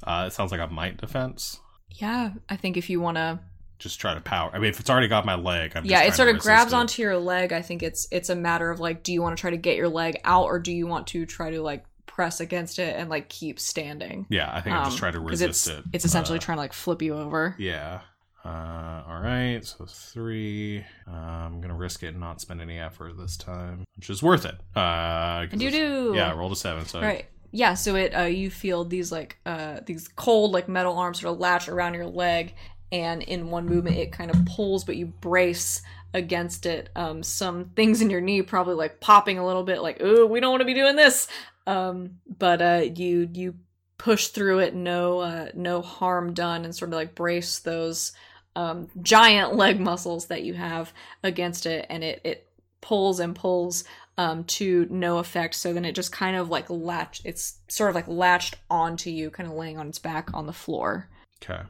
Uh, it sounds like a might defense. Yeah, I think if you want to just try to power. I mean, if it's already got my leg, I'm yeah. it sort of grabs it. onto your leg. I think it's it's a matter of like, do you want to try to get your leg out, or do you want to try to like press against it and like keep standing? Yeah, I think um, I'm just trying to resist it's, it. It's essentially uh, trying to like flip you over. Yeah. Uh, all right, so three. Uh, I'm gonna risk it and not spend any effort this time, which is worth it. Uh, and you do. Yeah, roll a seven. So right yeah, so it uh, you feel these like uh, these cold like metal arms sort of latch around your leg, and in one movement it kind of pulls, but you brace against it. Um, some things in your knee probably like popping a little bit, like oh, we don't want to be doing this. Um, but uh, you you push through it, no uh, no harm done, and sort of like brace those um, giant leg muscles that you have against it, and it it pulls and pulls um, to no effect. So then it just kind of like latched, It's sort of like latched onto you, kind of laying on its back on the floor. Okay.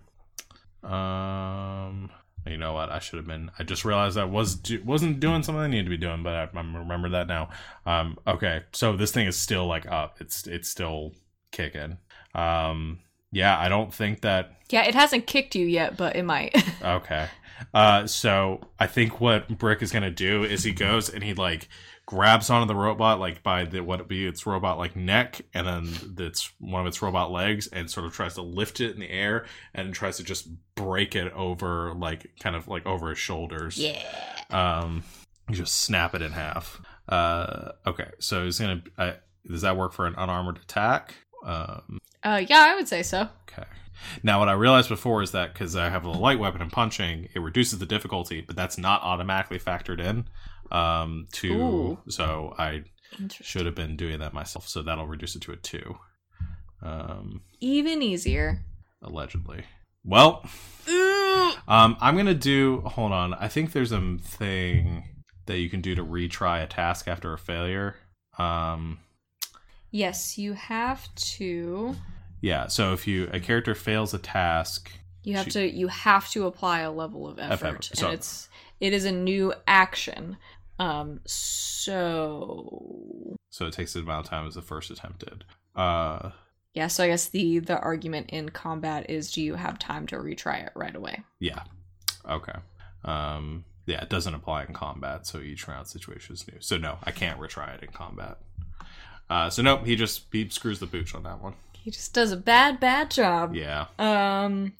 Um. You know what? I should have been. I just realized I was do, wasn't doing something I needed to be doing, but I, I remember that now. Um, okay, so this thing is still like up. It's it's still kicking. Um, yeah, I don't think that. Yeah, it hasn't kicked you yet, but it might. Okay. Uh, so I think what Brick is gonna do is he goes and he like grabs onto the robot like by the what it be its robot like neck and then it's one of its robot legs and sort of tries to lift it in the air and tries to just break it over like kind of like over his shoulders. yeah. Um, just snap it in half. Uh, okay, so he's gonna. Uh, does that work for an unarmored attack? Um, Uh, yeah, I would say so. okay. Now, what I realized before is that because I have a light weapon and punching, it reduces the difficulty, but that's not automatically factored in. Um, to Ooh. so I should have been doing that myself. So that'll reduce it to a two. Um, Even easier. allegedly. Well, um, I'm gonna do. Hold on. I think there's a thing that you can do to retry a task after a failure. Um, Yes, you have to. yeah. So if you a character fails a task, You have She- to. You have to apply a level of effort, Effort, so- and it's it is a new action. Um. So so it takes the amount of time as the first attempt did. Uh, yeah. So I guess the the argument in combat is: Do you have time to retry it right away? yeah. Okay. Um, yeah. It doesn't apply in combat, so each round situation is new. So no, I can't retry it in combat. Uh, so nope. He just he screws the pooch on that one. He just does a bad, bad job. Yeah. Um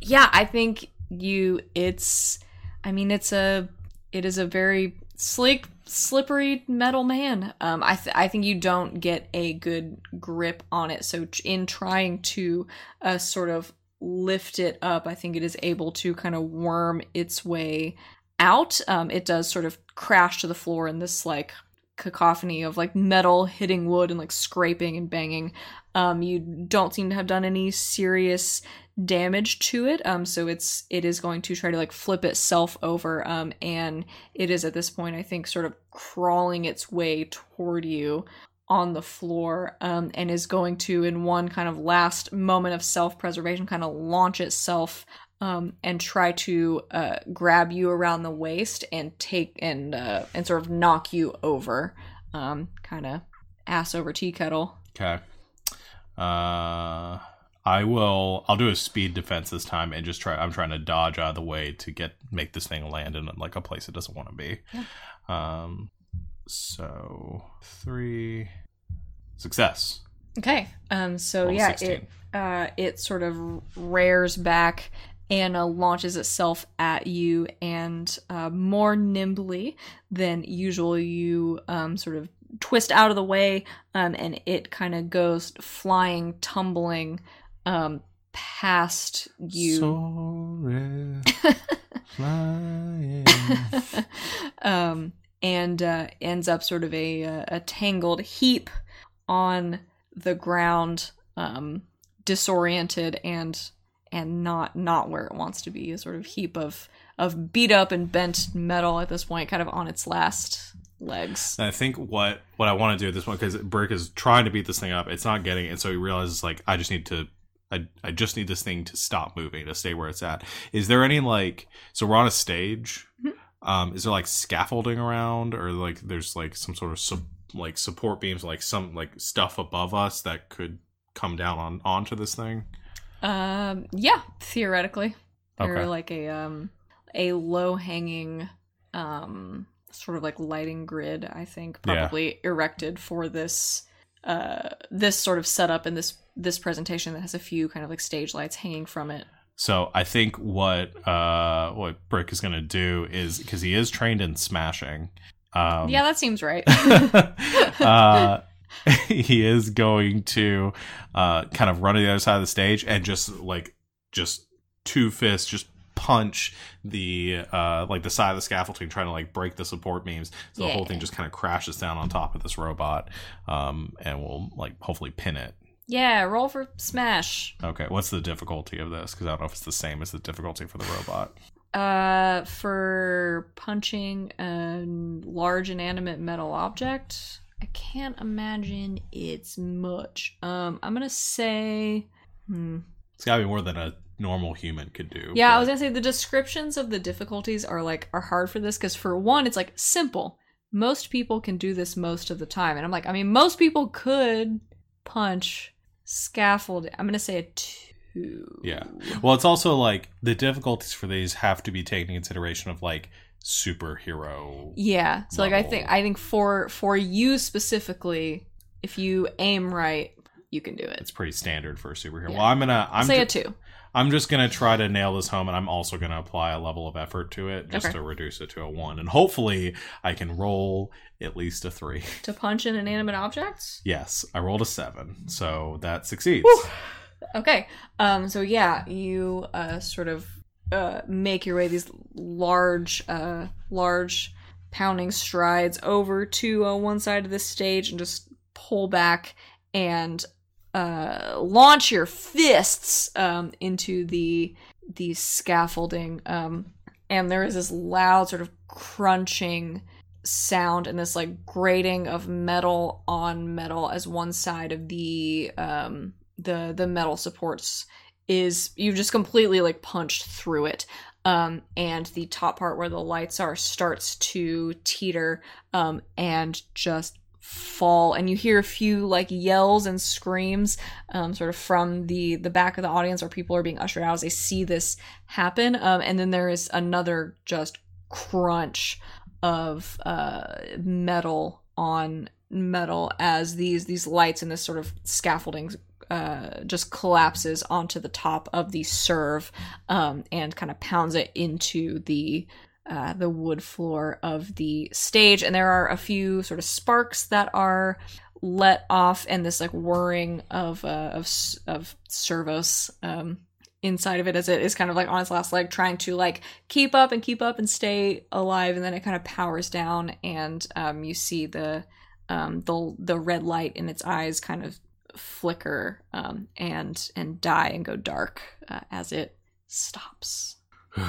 yeah, I think you it's I mean it's a it is a very sleek slippery metal man. Um I th- I think you don't get a good grip on it. So in trying to uh sort of lift it up, I think it is able to kind of worm its way out. Um it does sort of crash to the floor in this like cacophony of like metal hitting wood and like scraping and banging. Um, you don't seem to have done any serious damage to it. Um, so it's it is going to try to like flip itself over. Um, and it is at this point, I think, sort of crawling its way toward you on the floor. Um, and is going to, in one kind of last moment of self preservation, kind of launch itself. Um, and try to uh, grab you around the waist and take and uh, and sort of knock you over, um, kind of ass over tea kettle. Okay. Uh, I will. I'll do a speed defense this time and just try. I'm trying to dodge out of the way to get make this thing land in like a place it doesn't want to be. Yeah. Um. So three success. Okay. Um. So Roll yeah, 16. it uh it sort of rears back and uh, launches itself at you, and uh, more nimbly than usual, you um sort of twist out of the way, um, and it kind of goes flying, tumbling, um, past you. Sorry, flying. um, and uh, ends up sort of a, a, a tangled heap on the ground, um, disoriented and and not not where it wants to be. A sort of heap of of beat up and bent metal at this point, kind of on its last legs. And I think what what I want to do at this point because Brick is trying to beat this thing up, it's not getting it, so he realizes like I just need to. I, I just need this thing to stop moving to stay where it's at. Is there any like so we're on a stage? Mhm. Um, is there like scaffolding around or like there's like some sort of su- like support beams like some like stuff above us that could come down on onto this thing? Um, yeah, theoretically, they're Okay. like a um a low hanging um sort of like lighting grid. I think Yeah. probably erected for this uh this sort of setup and this this presentation that has a few kind of like stage lights hanging from it. So I think what uh what Brick is gonna do is because he is trained in smashing. Um, yeah, that seems right. uh, he is going to uh, kind of run to the other side of the stage and just like just two fists just punch the uh like the side of the scaffolding trying to like break the support beams. So the whole thing just kind of crashes down on top of this robot um and we'll like hopefully pin it. Yeah, roll for smash. okay what's the difficulty of this? Because i don't know if it's the same as the difficulty for the robot. Uh, for punching a large inanimate metal object, I can't imagine it's much. Um, I'm gonna say, hmm, it's gotta be more than a normal human could do. Yeah, I was gonna say the descriptions of the difficulties are like are hard for this because for one, it's like simple. Most people can do this most of the time, and I'm like, I mean, most people could punch scaffold. I'm gonna say a two. Yeah. Well, it's also like the difficulties for these have to be taken into consideration of like superhero. Yeah. So like I think. I think for for you specifically, if you aim right, you can do it. It's pretty standard for a superhero. Yeah. Well, I'm gonna I'm say ju- a two. I'm just gonna try to nail this home, and I'm also gonna apply a level of effort to it just Okay. to reduce it to a one, and hopefully I can roll at least a three. To punch in inanimate objects? Yes, I rolled a seven, so that succeeds. Okay. Um so yeah, you uh sort of uh make your way these large uh large pounding strides over to uh, one side of the stage and just pull back and uh launch your fists um into the the scaffolding. Um and there is this loud sort of crunching sound and this like grating of metal on metal as one side of the um the the metal supports is you've just completely like punched through it. Um and the top part where the lights are starts to teeter um and just fall. And you hear a few like yells and screams um sort of from the the back of the audience where people are being ushered out as they see this happen. Um and then there is another just crunch of uh metal on metal as these these lights and this sort of scaffolding uh, just collapses onto the top of the serve um, and kind of pounds it into the uh, the wood floor of the stage. And there are a few sort of sparks that are let off, and this like whirring of uh, of of servos um, inside of it as it is kind of like on its last leg, trying to like keep up and keep up and stay alive. And then it kind of powers down, and um, you see the um, the the red light in its eyes kind of flicker um, and and die and go dark uh, as it stops.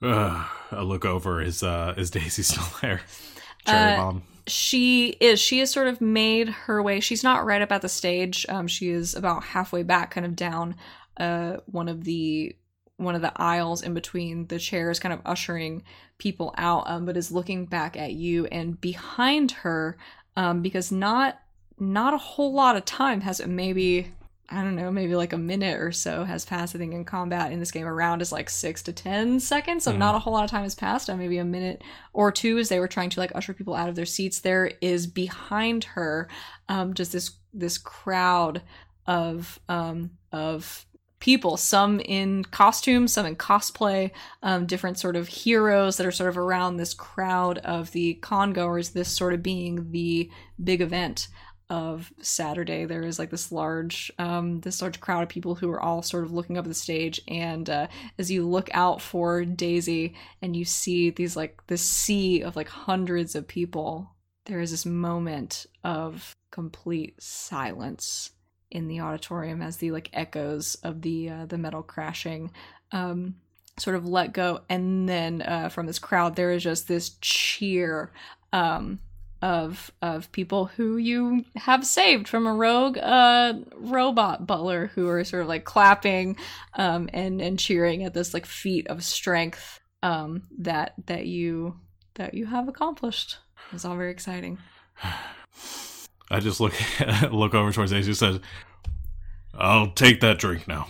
Uh, I look over. Is uh is Daisy still there? Cherry Uh, bomb. She is. She has sort of made her way. She's not right up at the stage. Um, she is about halfway back, kind of down uh, one of the one of the aisles in between the chairs, kind of ushering people out. Um, but is looking back at you, and behind her, um, because not not a whole lot of time has maybe I don't know, maybe like a minute or so has passed. I think in combat in this game, a round is like six to ten seconds, so Mhm. not a whole lot of time has passed. Uh, maybe a minute or two as they were trying to like usher people out of their seats. There is behind her, um, just this this crowd of um of people, some in costume, some in cosplay, um, different sort of heroes that are sort of around this crowd of the con goers. This sort of being the big event of Saturday. There is like this large, um, this large crowd of people who are all sort of looking up at the stage. And uh, as you look out for Daisy and you see these like this sea of like hundreds of people, there is this moment of complete silence in the auditorium as the like echoes of the uh, the metal crashing um sort of let go and then uh from this crowd there is just this cheer um of of people who you have saved from a rogue uh robot butler who are sort of like clapping um and and cheering at this like feat of strength um that that you that you have accomplished it's all very exciting I just look look over towards Daisy and says, "I'll take that drink now."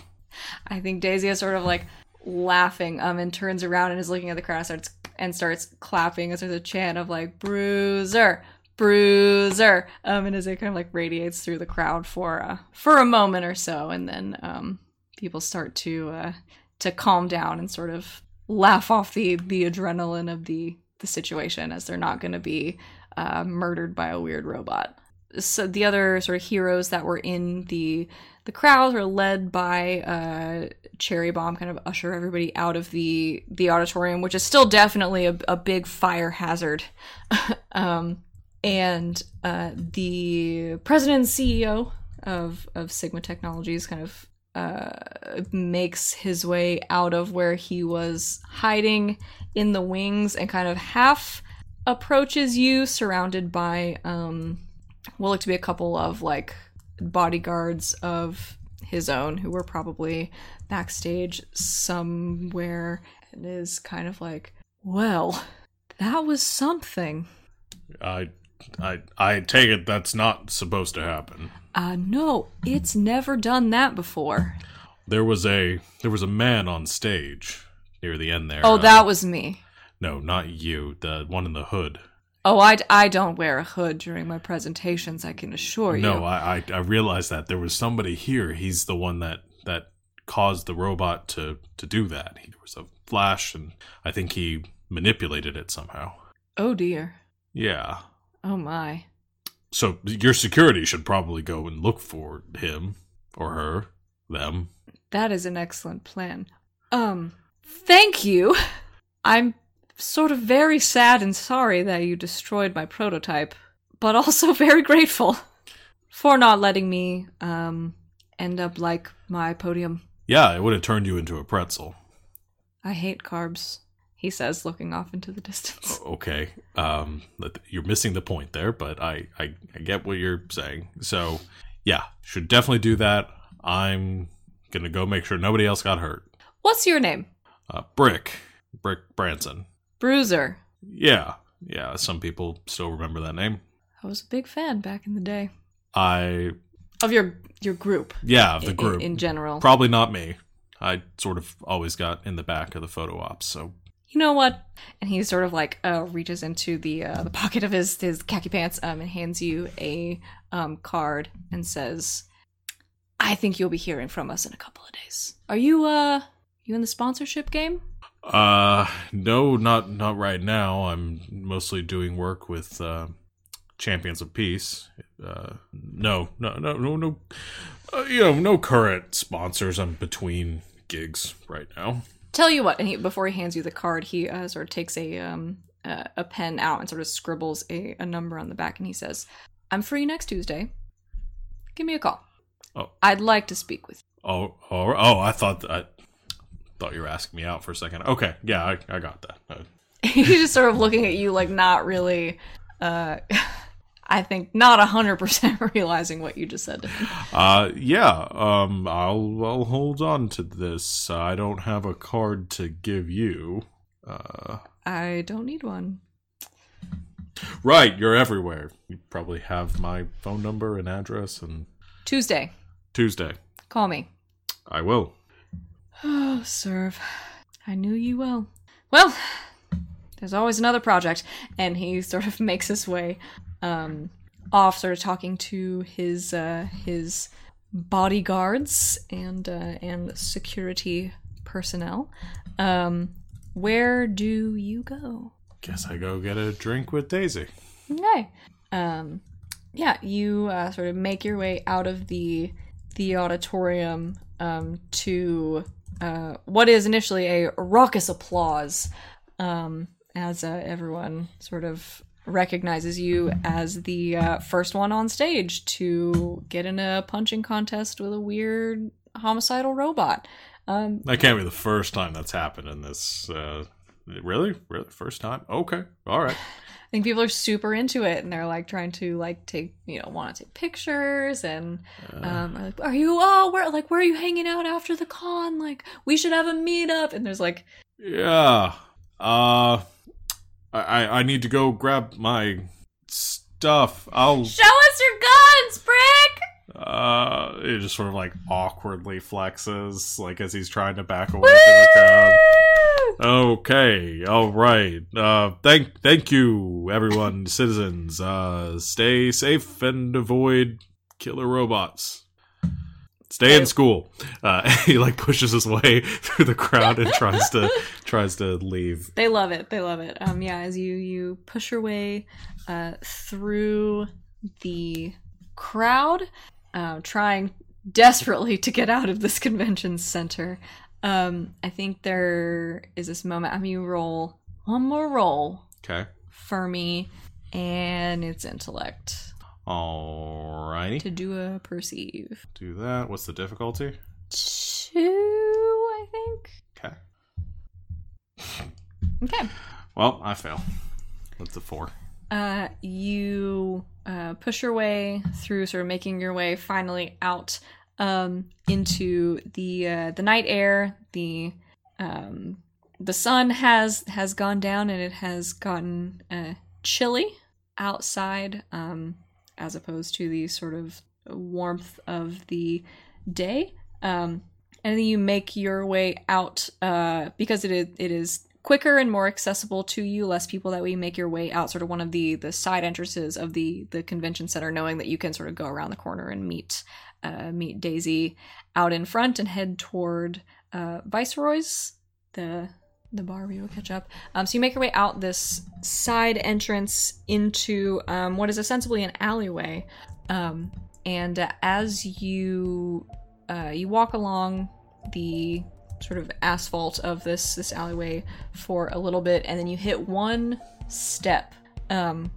I think Daisy is sort of like laughing um and turns around and is looking at the crowd starts and starts clapping as there's a chant of like bruiser bruiser um and as it kind of like radiates through the crowd for uh for a moment or so and then um people start to uh to calm down and sort of laugh off the the adrenaline of the the situation as they're not going to be uh murdered by a weird robot so the other sort of heroes that were in the the crowds were led by uh cherry bomb kind of usher everybody out of the the auditorium which is still definitely a, a big fire hazard. Um and uh the president and ceo of of sigma technologies kind of uh makes his way out of where he was hiding in the wings and kind of half approaches you surrounded by um what look to be a couple of like bodyguards of his own who were probably backstage somewhere and is kind of like, well, that was something. I, I, I take it that's not supposed to happen. Uh, no, it's never done that before. There was a there was a man on stage near the end there. Oh, uh, that was me. no, not you. The one in the hood. Oh, I, I don't wear a hood during my presentations, I can assure you. No, I, I I realized that there was somebody here. He's the one that that caused the robot to to do that. He, there was a flash, and I think he manipulated it somehow. oh, dear. Yeah. Oh, my. So your security should probably go and look for him or her, them. That is an excellent plan. Um, thank you. I'm sort of very sad and sorry that you destroyed my prototype, but also very grateful for not letting me, um, end up like my podium. Yeah, it would have turned you into a pretzel. I hate carbs, he says, looking off into the distance. Okay. Um, you're missing the point there, but I, I, I get what you're saying. So, yeah, should definitely do that. I'm gonna go make sure nobody else got hurt. What's your name? Uh, Brick, Brick Branson. Bruiser. Yeah, yeah. Some people still remember that name. I was a big fan back in the day I, of your your group. yeah, of the in- group. in, general. Probably not me. I sort of always got in the back of the photo ops. So, you know what? And he sort of like uh, reaches into the uh, the pocket of his his khaki pants um, and hands you a um, card and says, "I think you'll be hearing from us in a couple of days. Are you uh you in the sponsorship game? Uh, no, not not right now. I'm mostly doing work with uh, Champions of Peace. Uh, no, no, no, no, no. Uh, you know, no current sponsors. I'm between gigs right now. Tell you what." And he before he hands you the card, he uh, sort of takes a um uh, a pen out and sort of scribbles a, a number on the back, and he says, "I'm free next Tuesday. Give me a call. Oh. I'd like to speak with." you. Oh, oh, oh! I thought I thought you were asking me out for a second. Okay, yeah, I, I got that. Uh, he's just sort of looking at you like not really uh i think not 100% realizing what you just said to him Uh, yeah. Um, I'll I'll hold on to this. I don't have a card to give you. Uh, i don't need one right. You're everywhere. You probably have my phone number and address. And tuesday Tuesday, call me I will. Oh serve. I knew you well. Well there's always another project. And he sort of makes his way um off sort of talking to his uh his bodyguards and uh and security personnel. Um where do you go? Guess I go get a drink with Daisy. Okay. Um, yeah, you uh, sort of make your way out of the the auditorium um, to uh, what is initially a raucous applause um, as uh, everyone sort of recognizes you as the uh, first one on stage to get in a punching contest with a weird homicidal robot. Um, That can't be the first time that's happened in this. Uh, really, really, first time. Okay, all right. I think people are super into it and they're like trying to like take you know want to take pictures and um are, like, are you oh where like where are you hanging out after the con like we should have a meetup and there's like Yeah. Uh, I I need to go grab my stuff. I'll show us your guns brick Uh, it just sort of like awkwardly flexes, like as he's trying to back away from the crowd. Okay, all right. Uh, thank, thank you, everyone, citizens. Uh, stay safe and avoid killer robots. Stay in school. Uh, he like pushes his way through the crowd and tries to tries to leave. they love it they love it um yeah as you you push your way uh through the crowd uh, trying desperately to get out of this convention center um i think there is this moment i mean you roll one more roll Okay. for me and its intellect Alrighty. to do a perceive Do that. What's the difficulty? two i think Okay. okay Well, I fail. That's a four. uh, you uh, push your way through, sort of making your way finally out um, into the uh, the night air. The um, the sun has has gone down and it has gotten uh, chilly outside, um, as opposed to the sort of warmth of the day. Um, and then you make your way out uh, because it is, it is quicker and more accessible to you less people that we make your way out sort of one of the the side entrances of the the convention center knowing that you can sort of go around the corner and meet uh, meet daisy out in front and head toward uh, viceroy's the the bar we will catch up. Um, so you make your way out this side entrance into um, what is ostensibly an alleyway. Um, and uh, as you uh, you walk along the sort of asphalt of this this alleyway for a little bit and then you hit one step um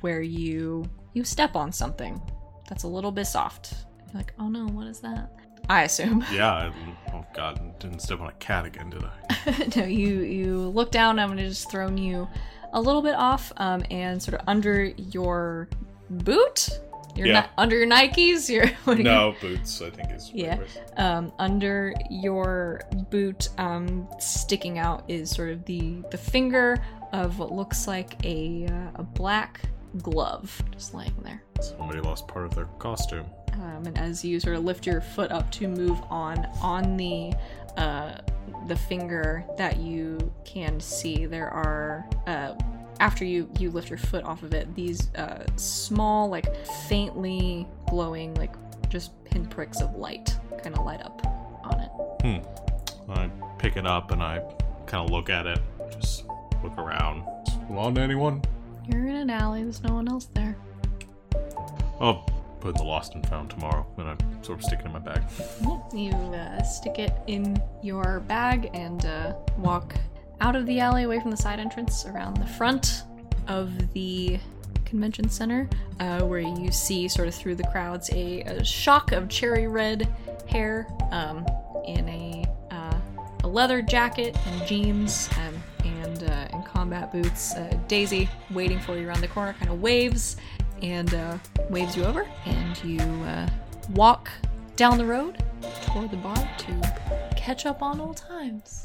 where you you step on something that's a little bit soft you're like oh no what is that i assume Yeah. I, oh God, didn't step on a cat again, did I? no you you look down i'm gonna just thrown you a little bit off um and sort of under your boot your Yeah. Ni- under your nikes your what do you- No boots. I think is. Yeah. um, under your boot, um, sticking out is sort of the the finger of what looks like a uh, a black glove, just laying there. Somebody lost part of their costume. Um, and as you sort of lift your foot up to move on, on the uh, the finger that you can see, there are uh, after you you lift your foot off of it, these uh, small, like faintly glowing, like just pinpricks of light, kind of light up on it. Hmm. I pick it up and I kind of look at it. Just look around. Belong to anyone? You're in an alley. There's no one else there. I'll put in the lost and found tomorrow. And I sort of stick it in my bag. You uh, stick it in your bag and uh, walk out of the alley, away from the side entrance, around the front of the convention center, uh, where you see, sort of through the crowds, a, a shock of cherry red hair um, in a, uh, a leather jacket and jeans um, and, uh, and combat boots. Uh, Daisy, waiting for you around the corner, kind of waves and uh, waves you over, and you uh, walk down the road toward the bar to catch up on old times.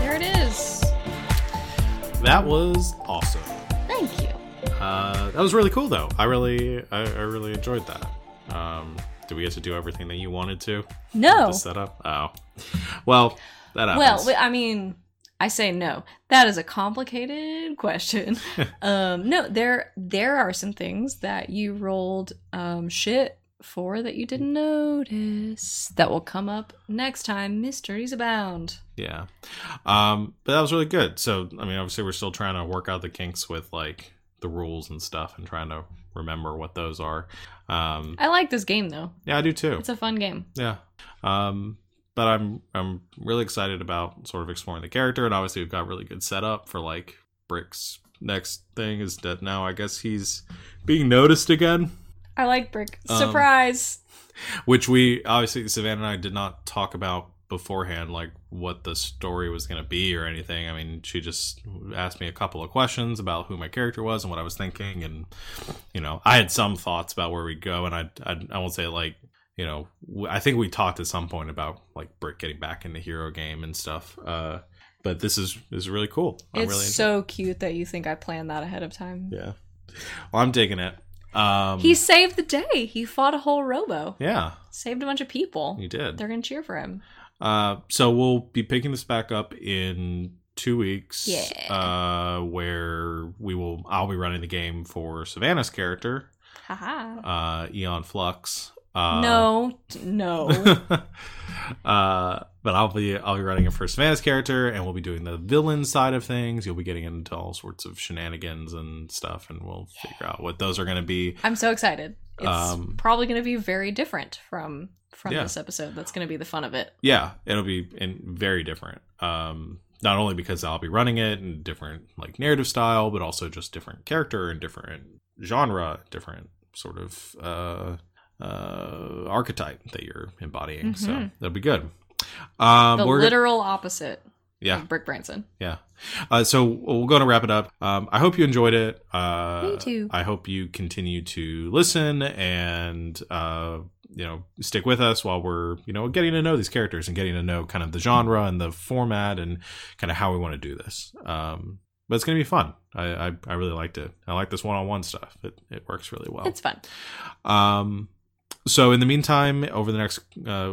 There it is. That was awesome. Thank you. Uh, that was really cool, though. I really, I, I really enjoyed that. Um, did we get to do everything that you wanted to? No. The setup? Oh. Well, that happens. Well, I mean, I say no. That is a complicated question. um, no, there there are some things that you rolled um, shit for that you didn't notice that will come up next time. Mysteries abound. Yeah. Um, but that was really good. So, I mean, obviously, we're still trying to work out the kinks with like the rules and stuff and trying to remember what those are. Um, I like this game though. yeah, I do too. It's a fun game. Yeah. Um, but I'm I'm really excited about sort of exploring the character, and obviously we've got really good setup for like Brick's next thing is that now I guess he's being noticed again, I like Brick. Um, Surprise. which we obviously Savannah and I did not talk about beforehand, like what the story was going to be or anything. I mean, she just asked me a couple of questions about who my character was and what I was thinking, and you know, I had some thoughts about where we go, and I I, I won't say like you know, I think we talked at some point about like Brick getting back in the hero game and stuff. Uh, but this is is really cool. I'm it's really so cute that you think I planned that ahead of time. yeah. Well, I'm digging it. Um, He saved the day. He fought a whole robo. yeah, Saved a bunch of people. you did. They're gonna cheer for him. Uh, so we'll be picking this back up in two weeks. Yeah. Uh, where we will, I'll be running the game for Savannah's character, Haha. uh, Aeon Flux. Uh, no, no. uh, but I'll be I'll be running a first Savannah's character, and we'll be doing the villain side of things. You'll be getting into all sorts of shenanigans and stuff, and we'll figure out what those are going to be. I'm so excited. It's Um, probably going to be very different from from Yeah. this episode. That's going to be the fun of it. Yeah, it'll be in very different. Um, not only because I'll be running it in different like narrative style, but also just different character and different genre, different sort of uh, uh, archetype that you're embodying. So Mhm. that'll be good. Um, the literal opposite yeah, of Brick Branson. yeah. Uh, so we're going to wrap it up. Um, I hope you enjoyed it. Uh, Me too. I hope you continue to listen and uh, you know stick with us while we're you know getting to know these characters and getting to know kind of the genre and the format and kind of how we want to do this. Um, but it's going to be fun. I, I I really liked it. I like this one-on-one stuff. It it works really well. It's fun. Um, so in the meantime, over the next uh,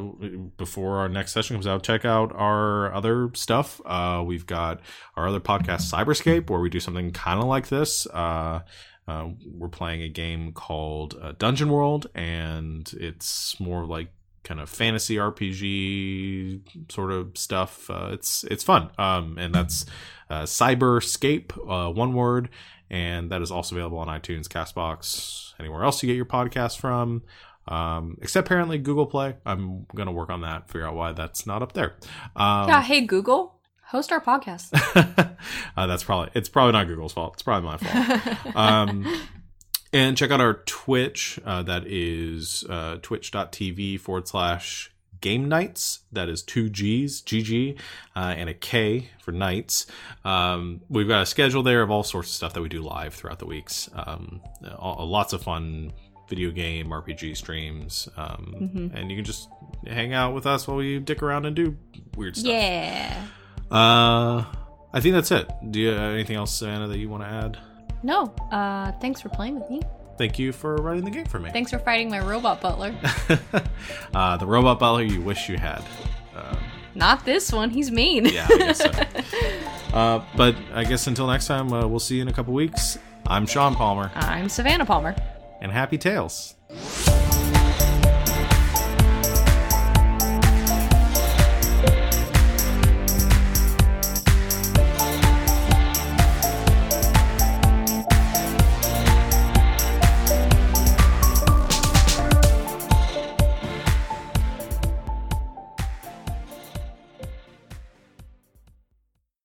before our next session comes out, check out our other stuff. Uh, we've got our other podcast, Cyberscape, where we do something kind of like this. Uh, uh, we're playing a game called uh, Dungeon World, and it's more like kind of fantasy RPG sort of stuff. Uh, it's it's fun, um, and that's Cyberscape, one word, and that is also available on iTunes, Castbox, anywhere else you get your podcast from. Um, except apparently Google Play. I'm gonna work on that, figure out why that's not up there. Um, yeah. Hey Google, host our podcast. uh, that's probably it's probably not Google's fault. It's probably my fault. um, and check out our Twitch. Uh, that is uh, twitch.tv forward slash game nights. That is two G's, GG, uh, and a K for nights. Um, we've got a schedule there of all sorts of stuff that we do live throughout the weeks. Um, all, lots of fun video game RPG streams. Um, Mhm. And you can just hang out with us while we dick around and do weird stuff. yeah. Uh, I think that's it. Do you have anything else, Savannah, that you want to add? No. Uh, thanks for playing with me. Thank you for writing the game for me. Thanks for fighting my robot butler. uh, the robot butler you wish you had. Uh, Not this one. He's mean. yeah, I so. uh, but I guess until next time, uh, we'll see you in a couple weeks. I'm Sean Palmer, I'm Savannah Palmer and happy tales.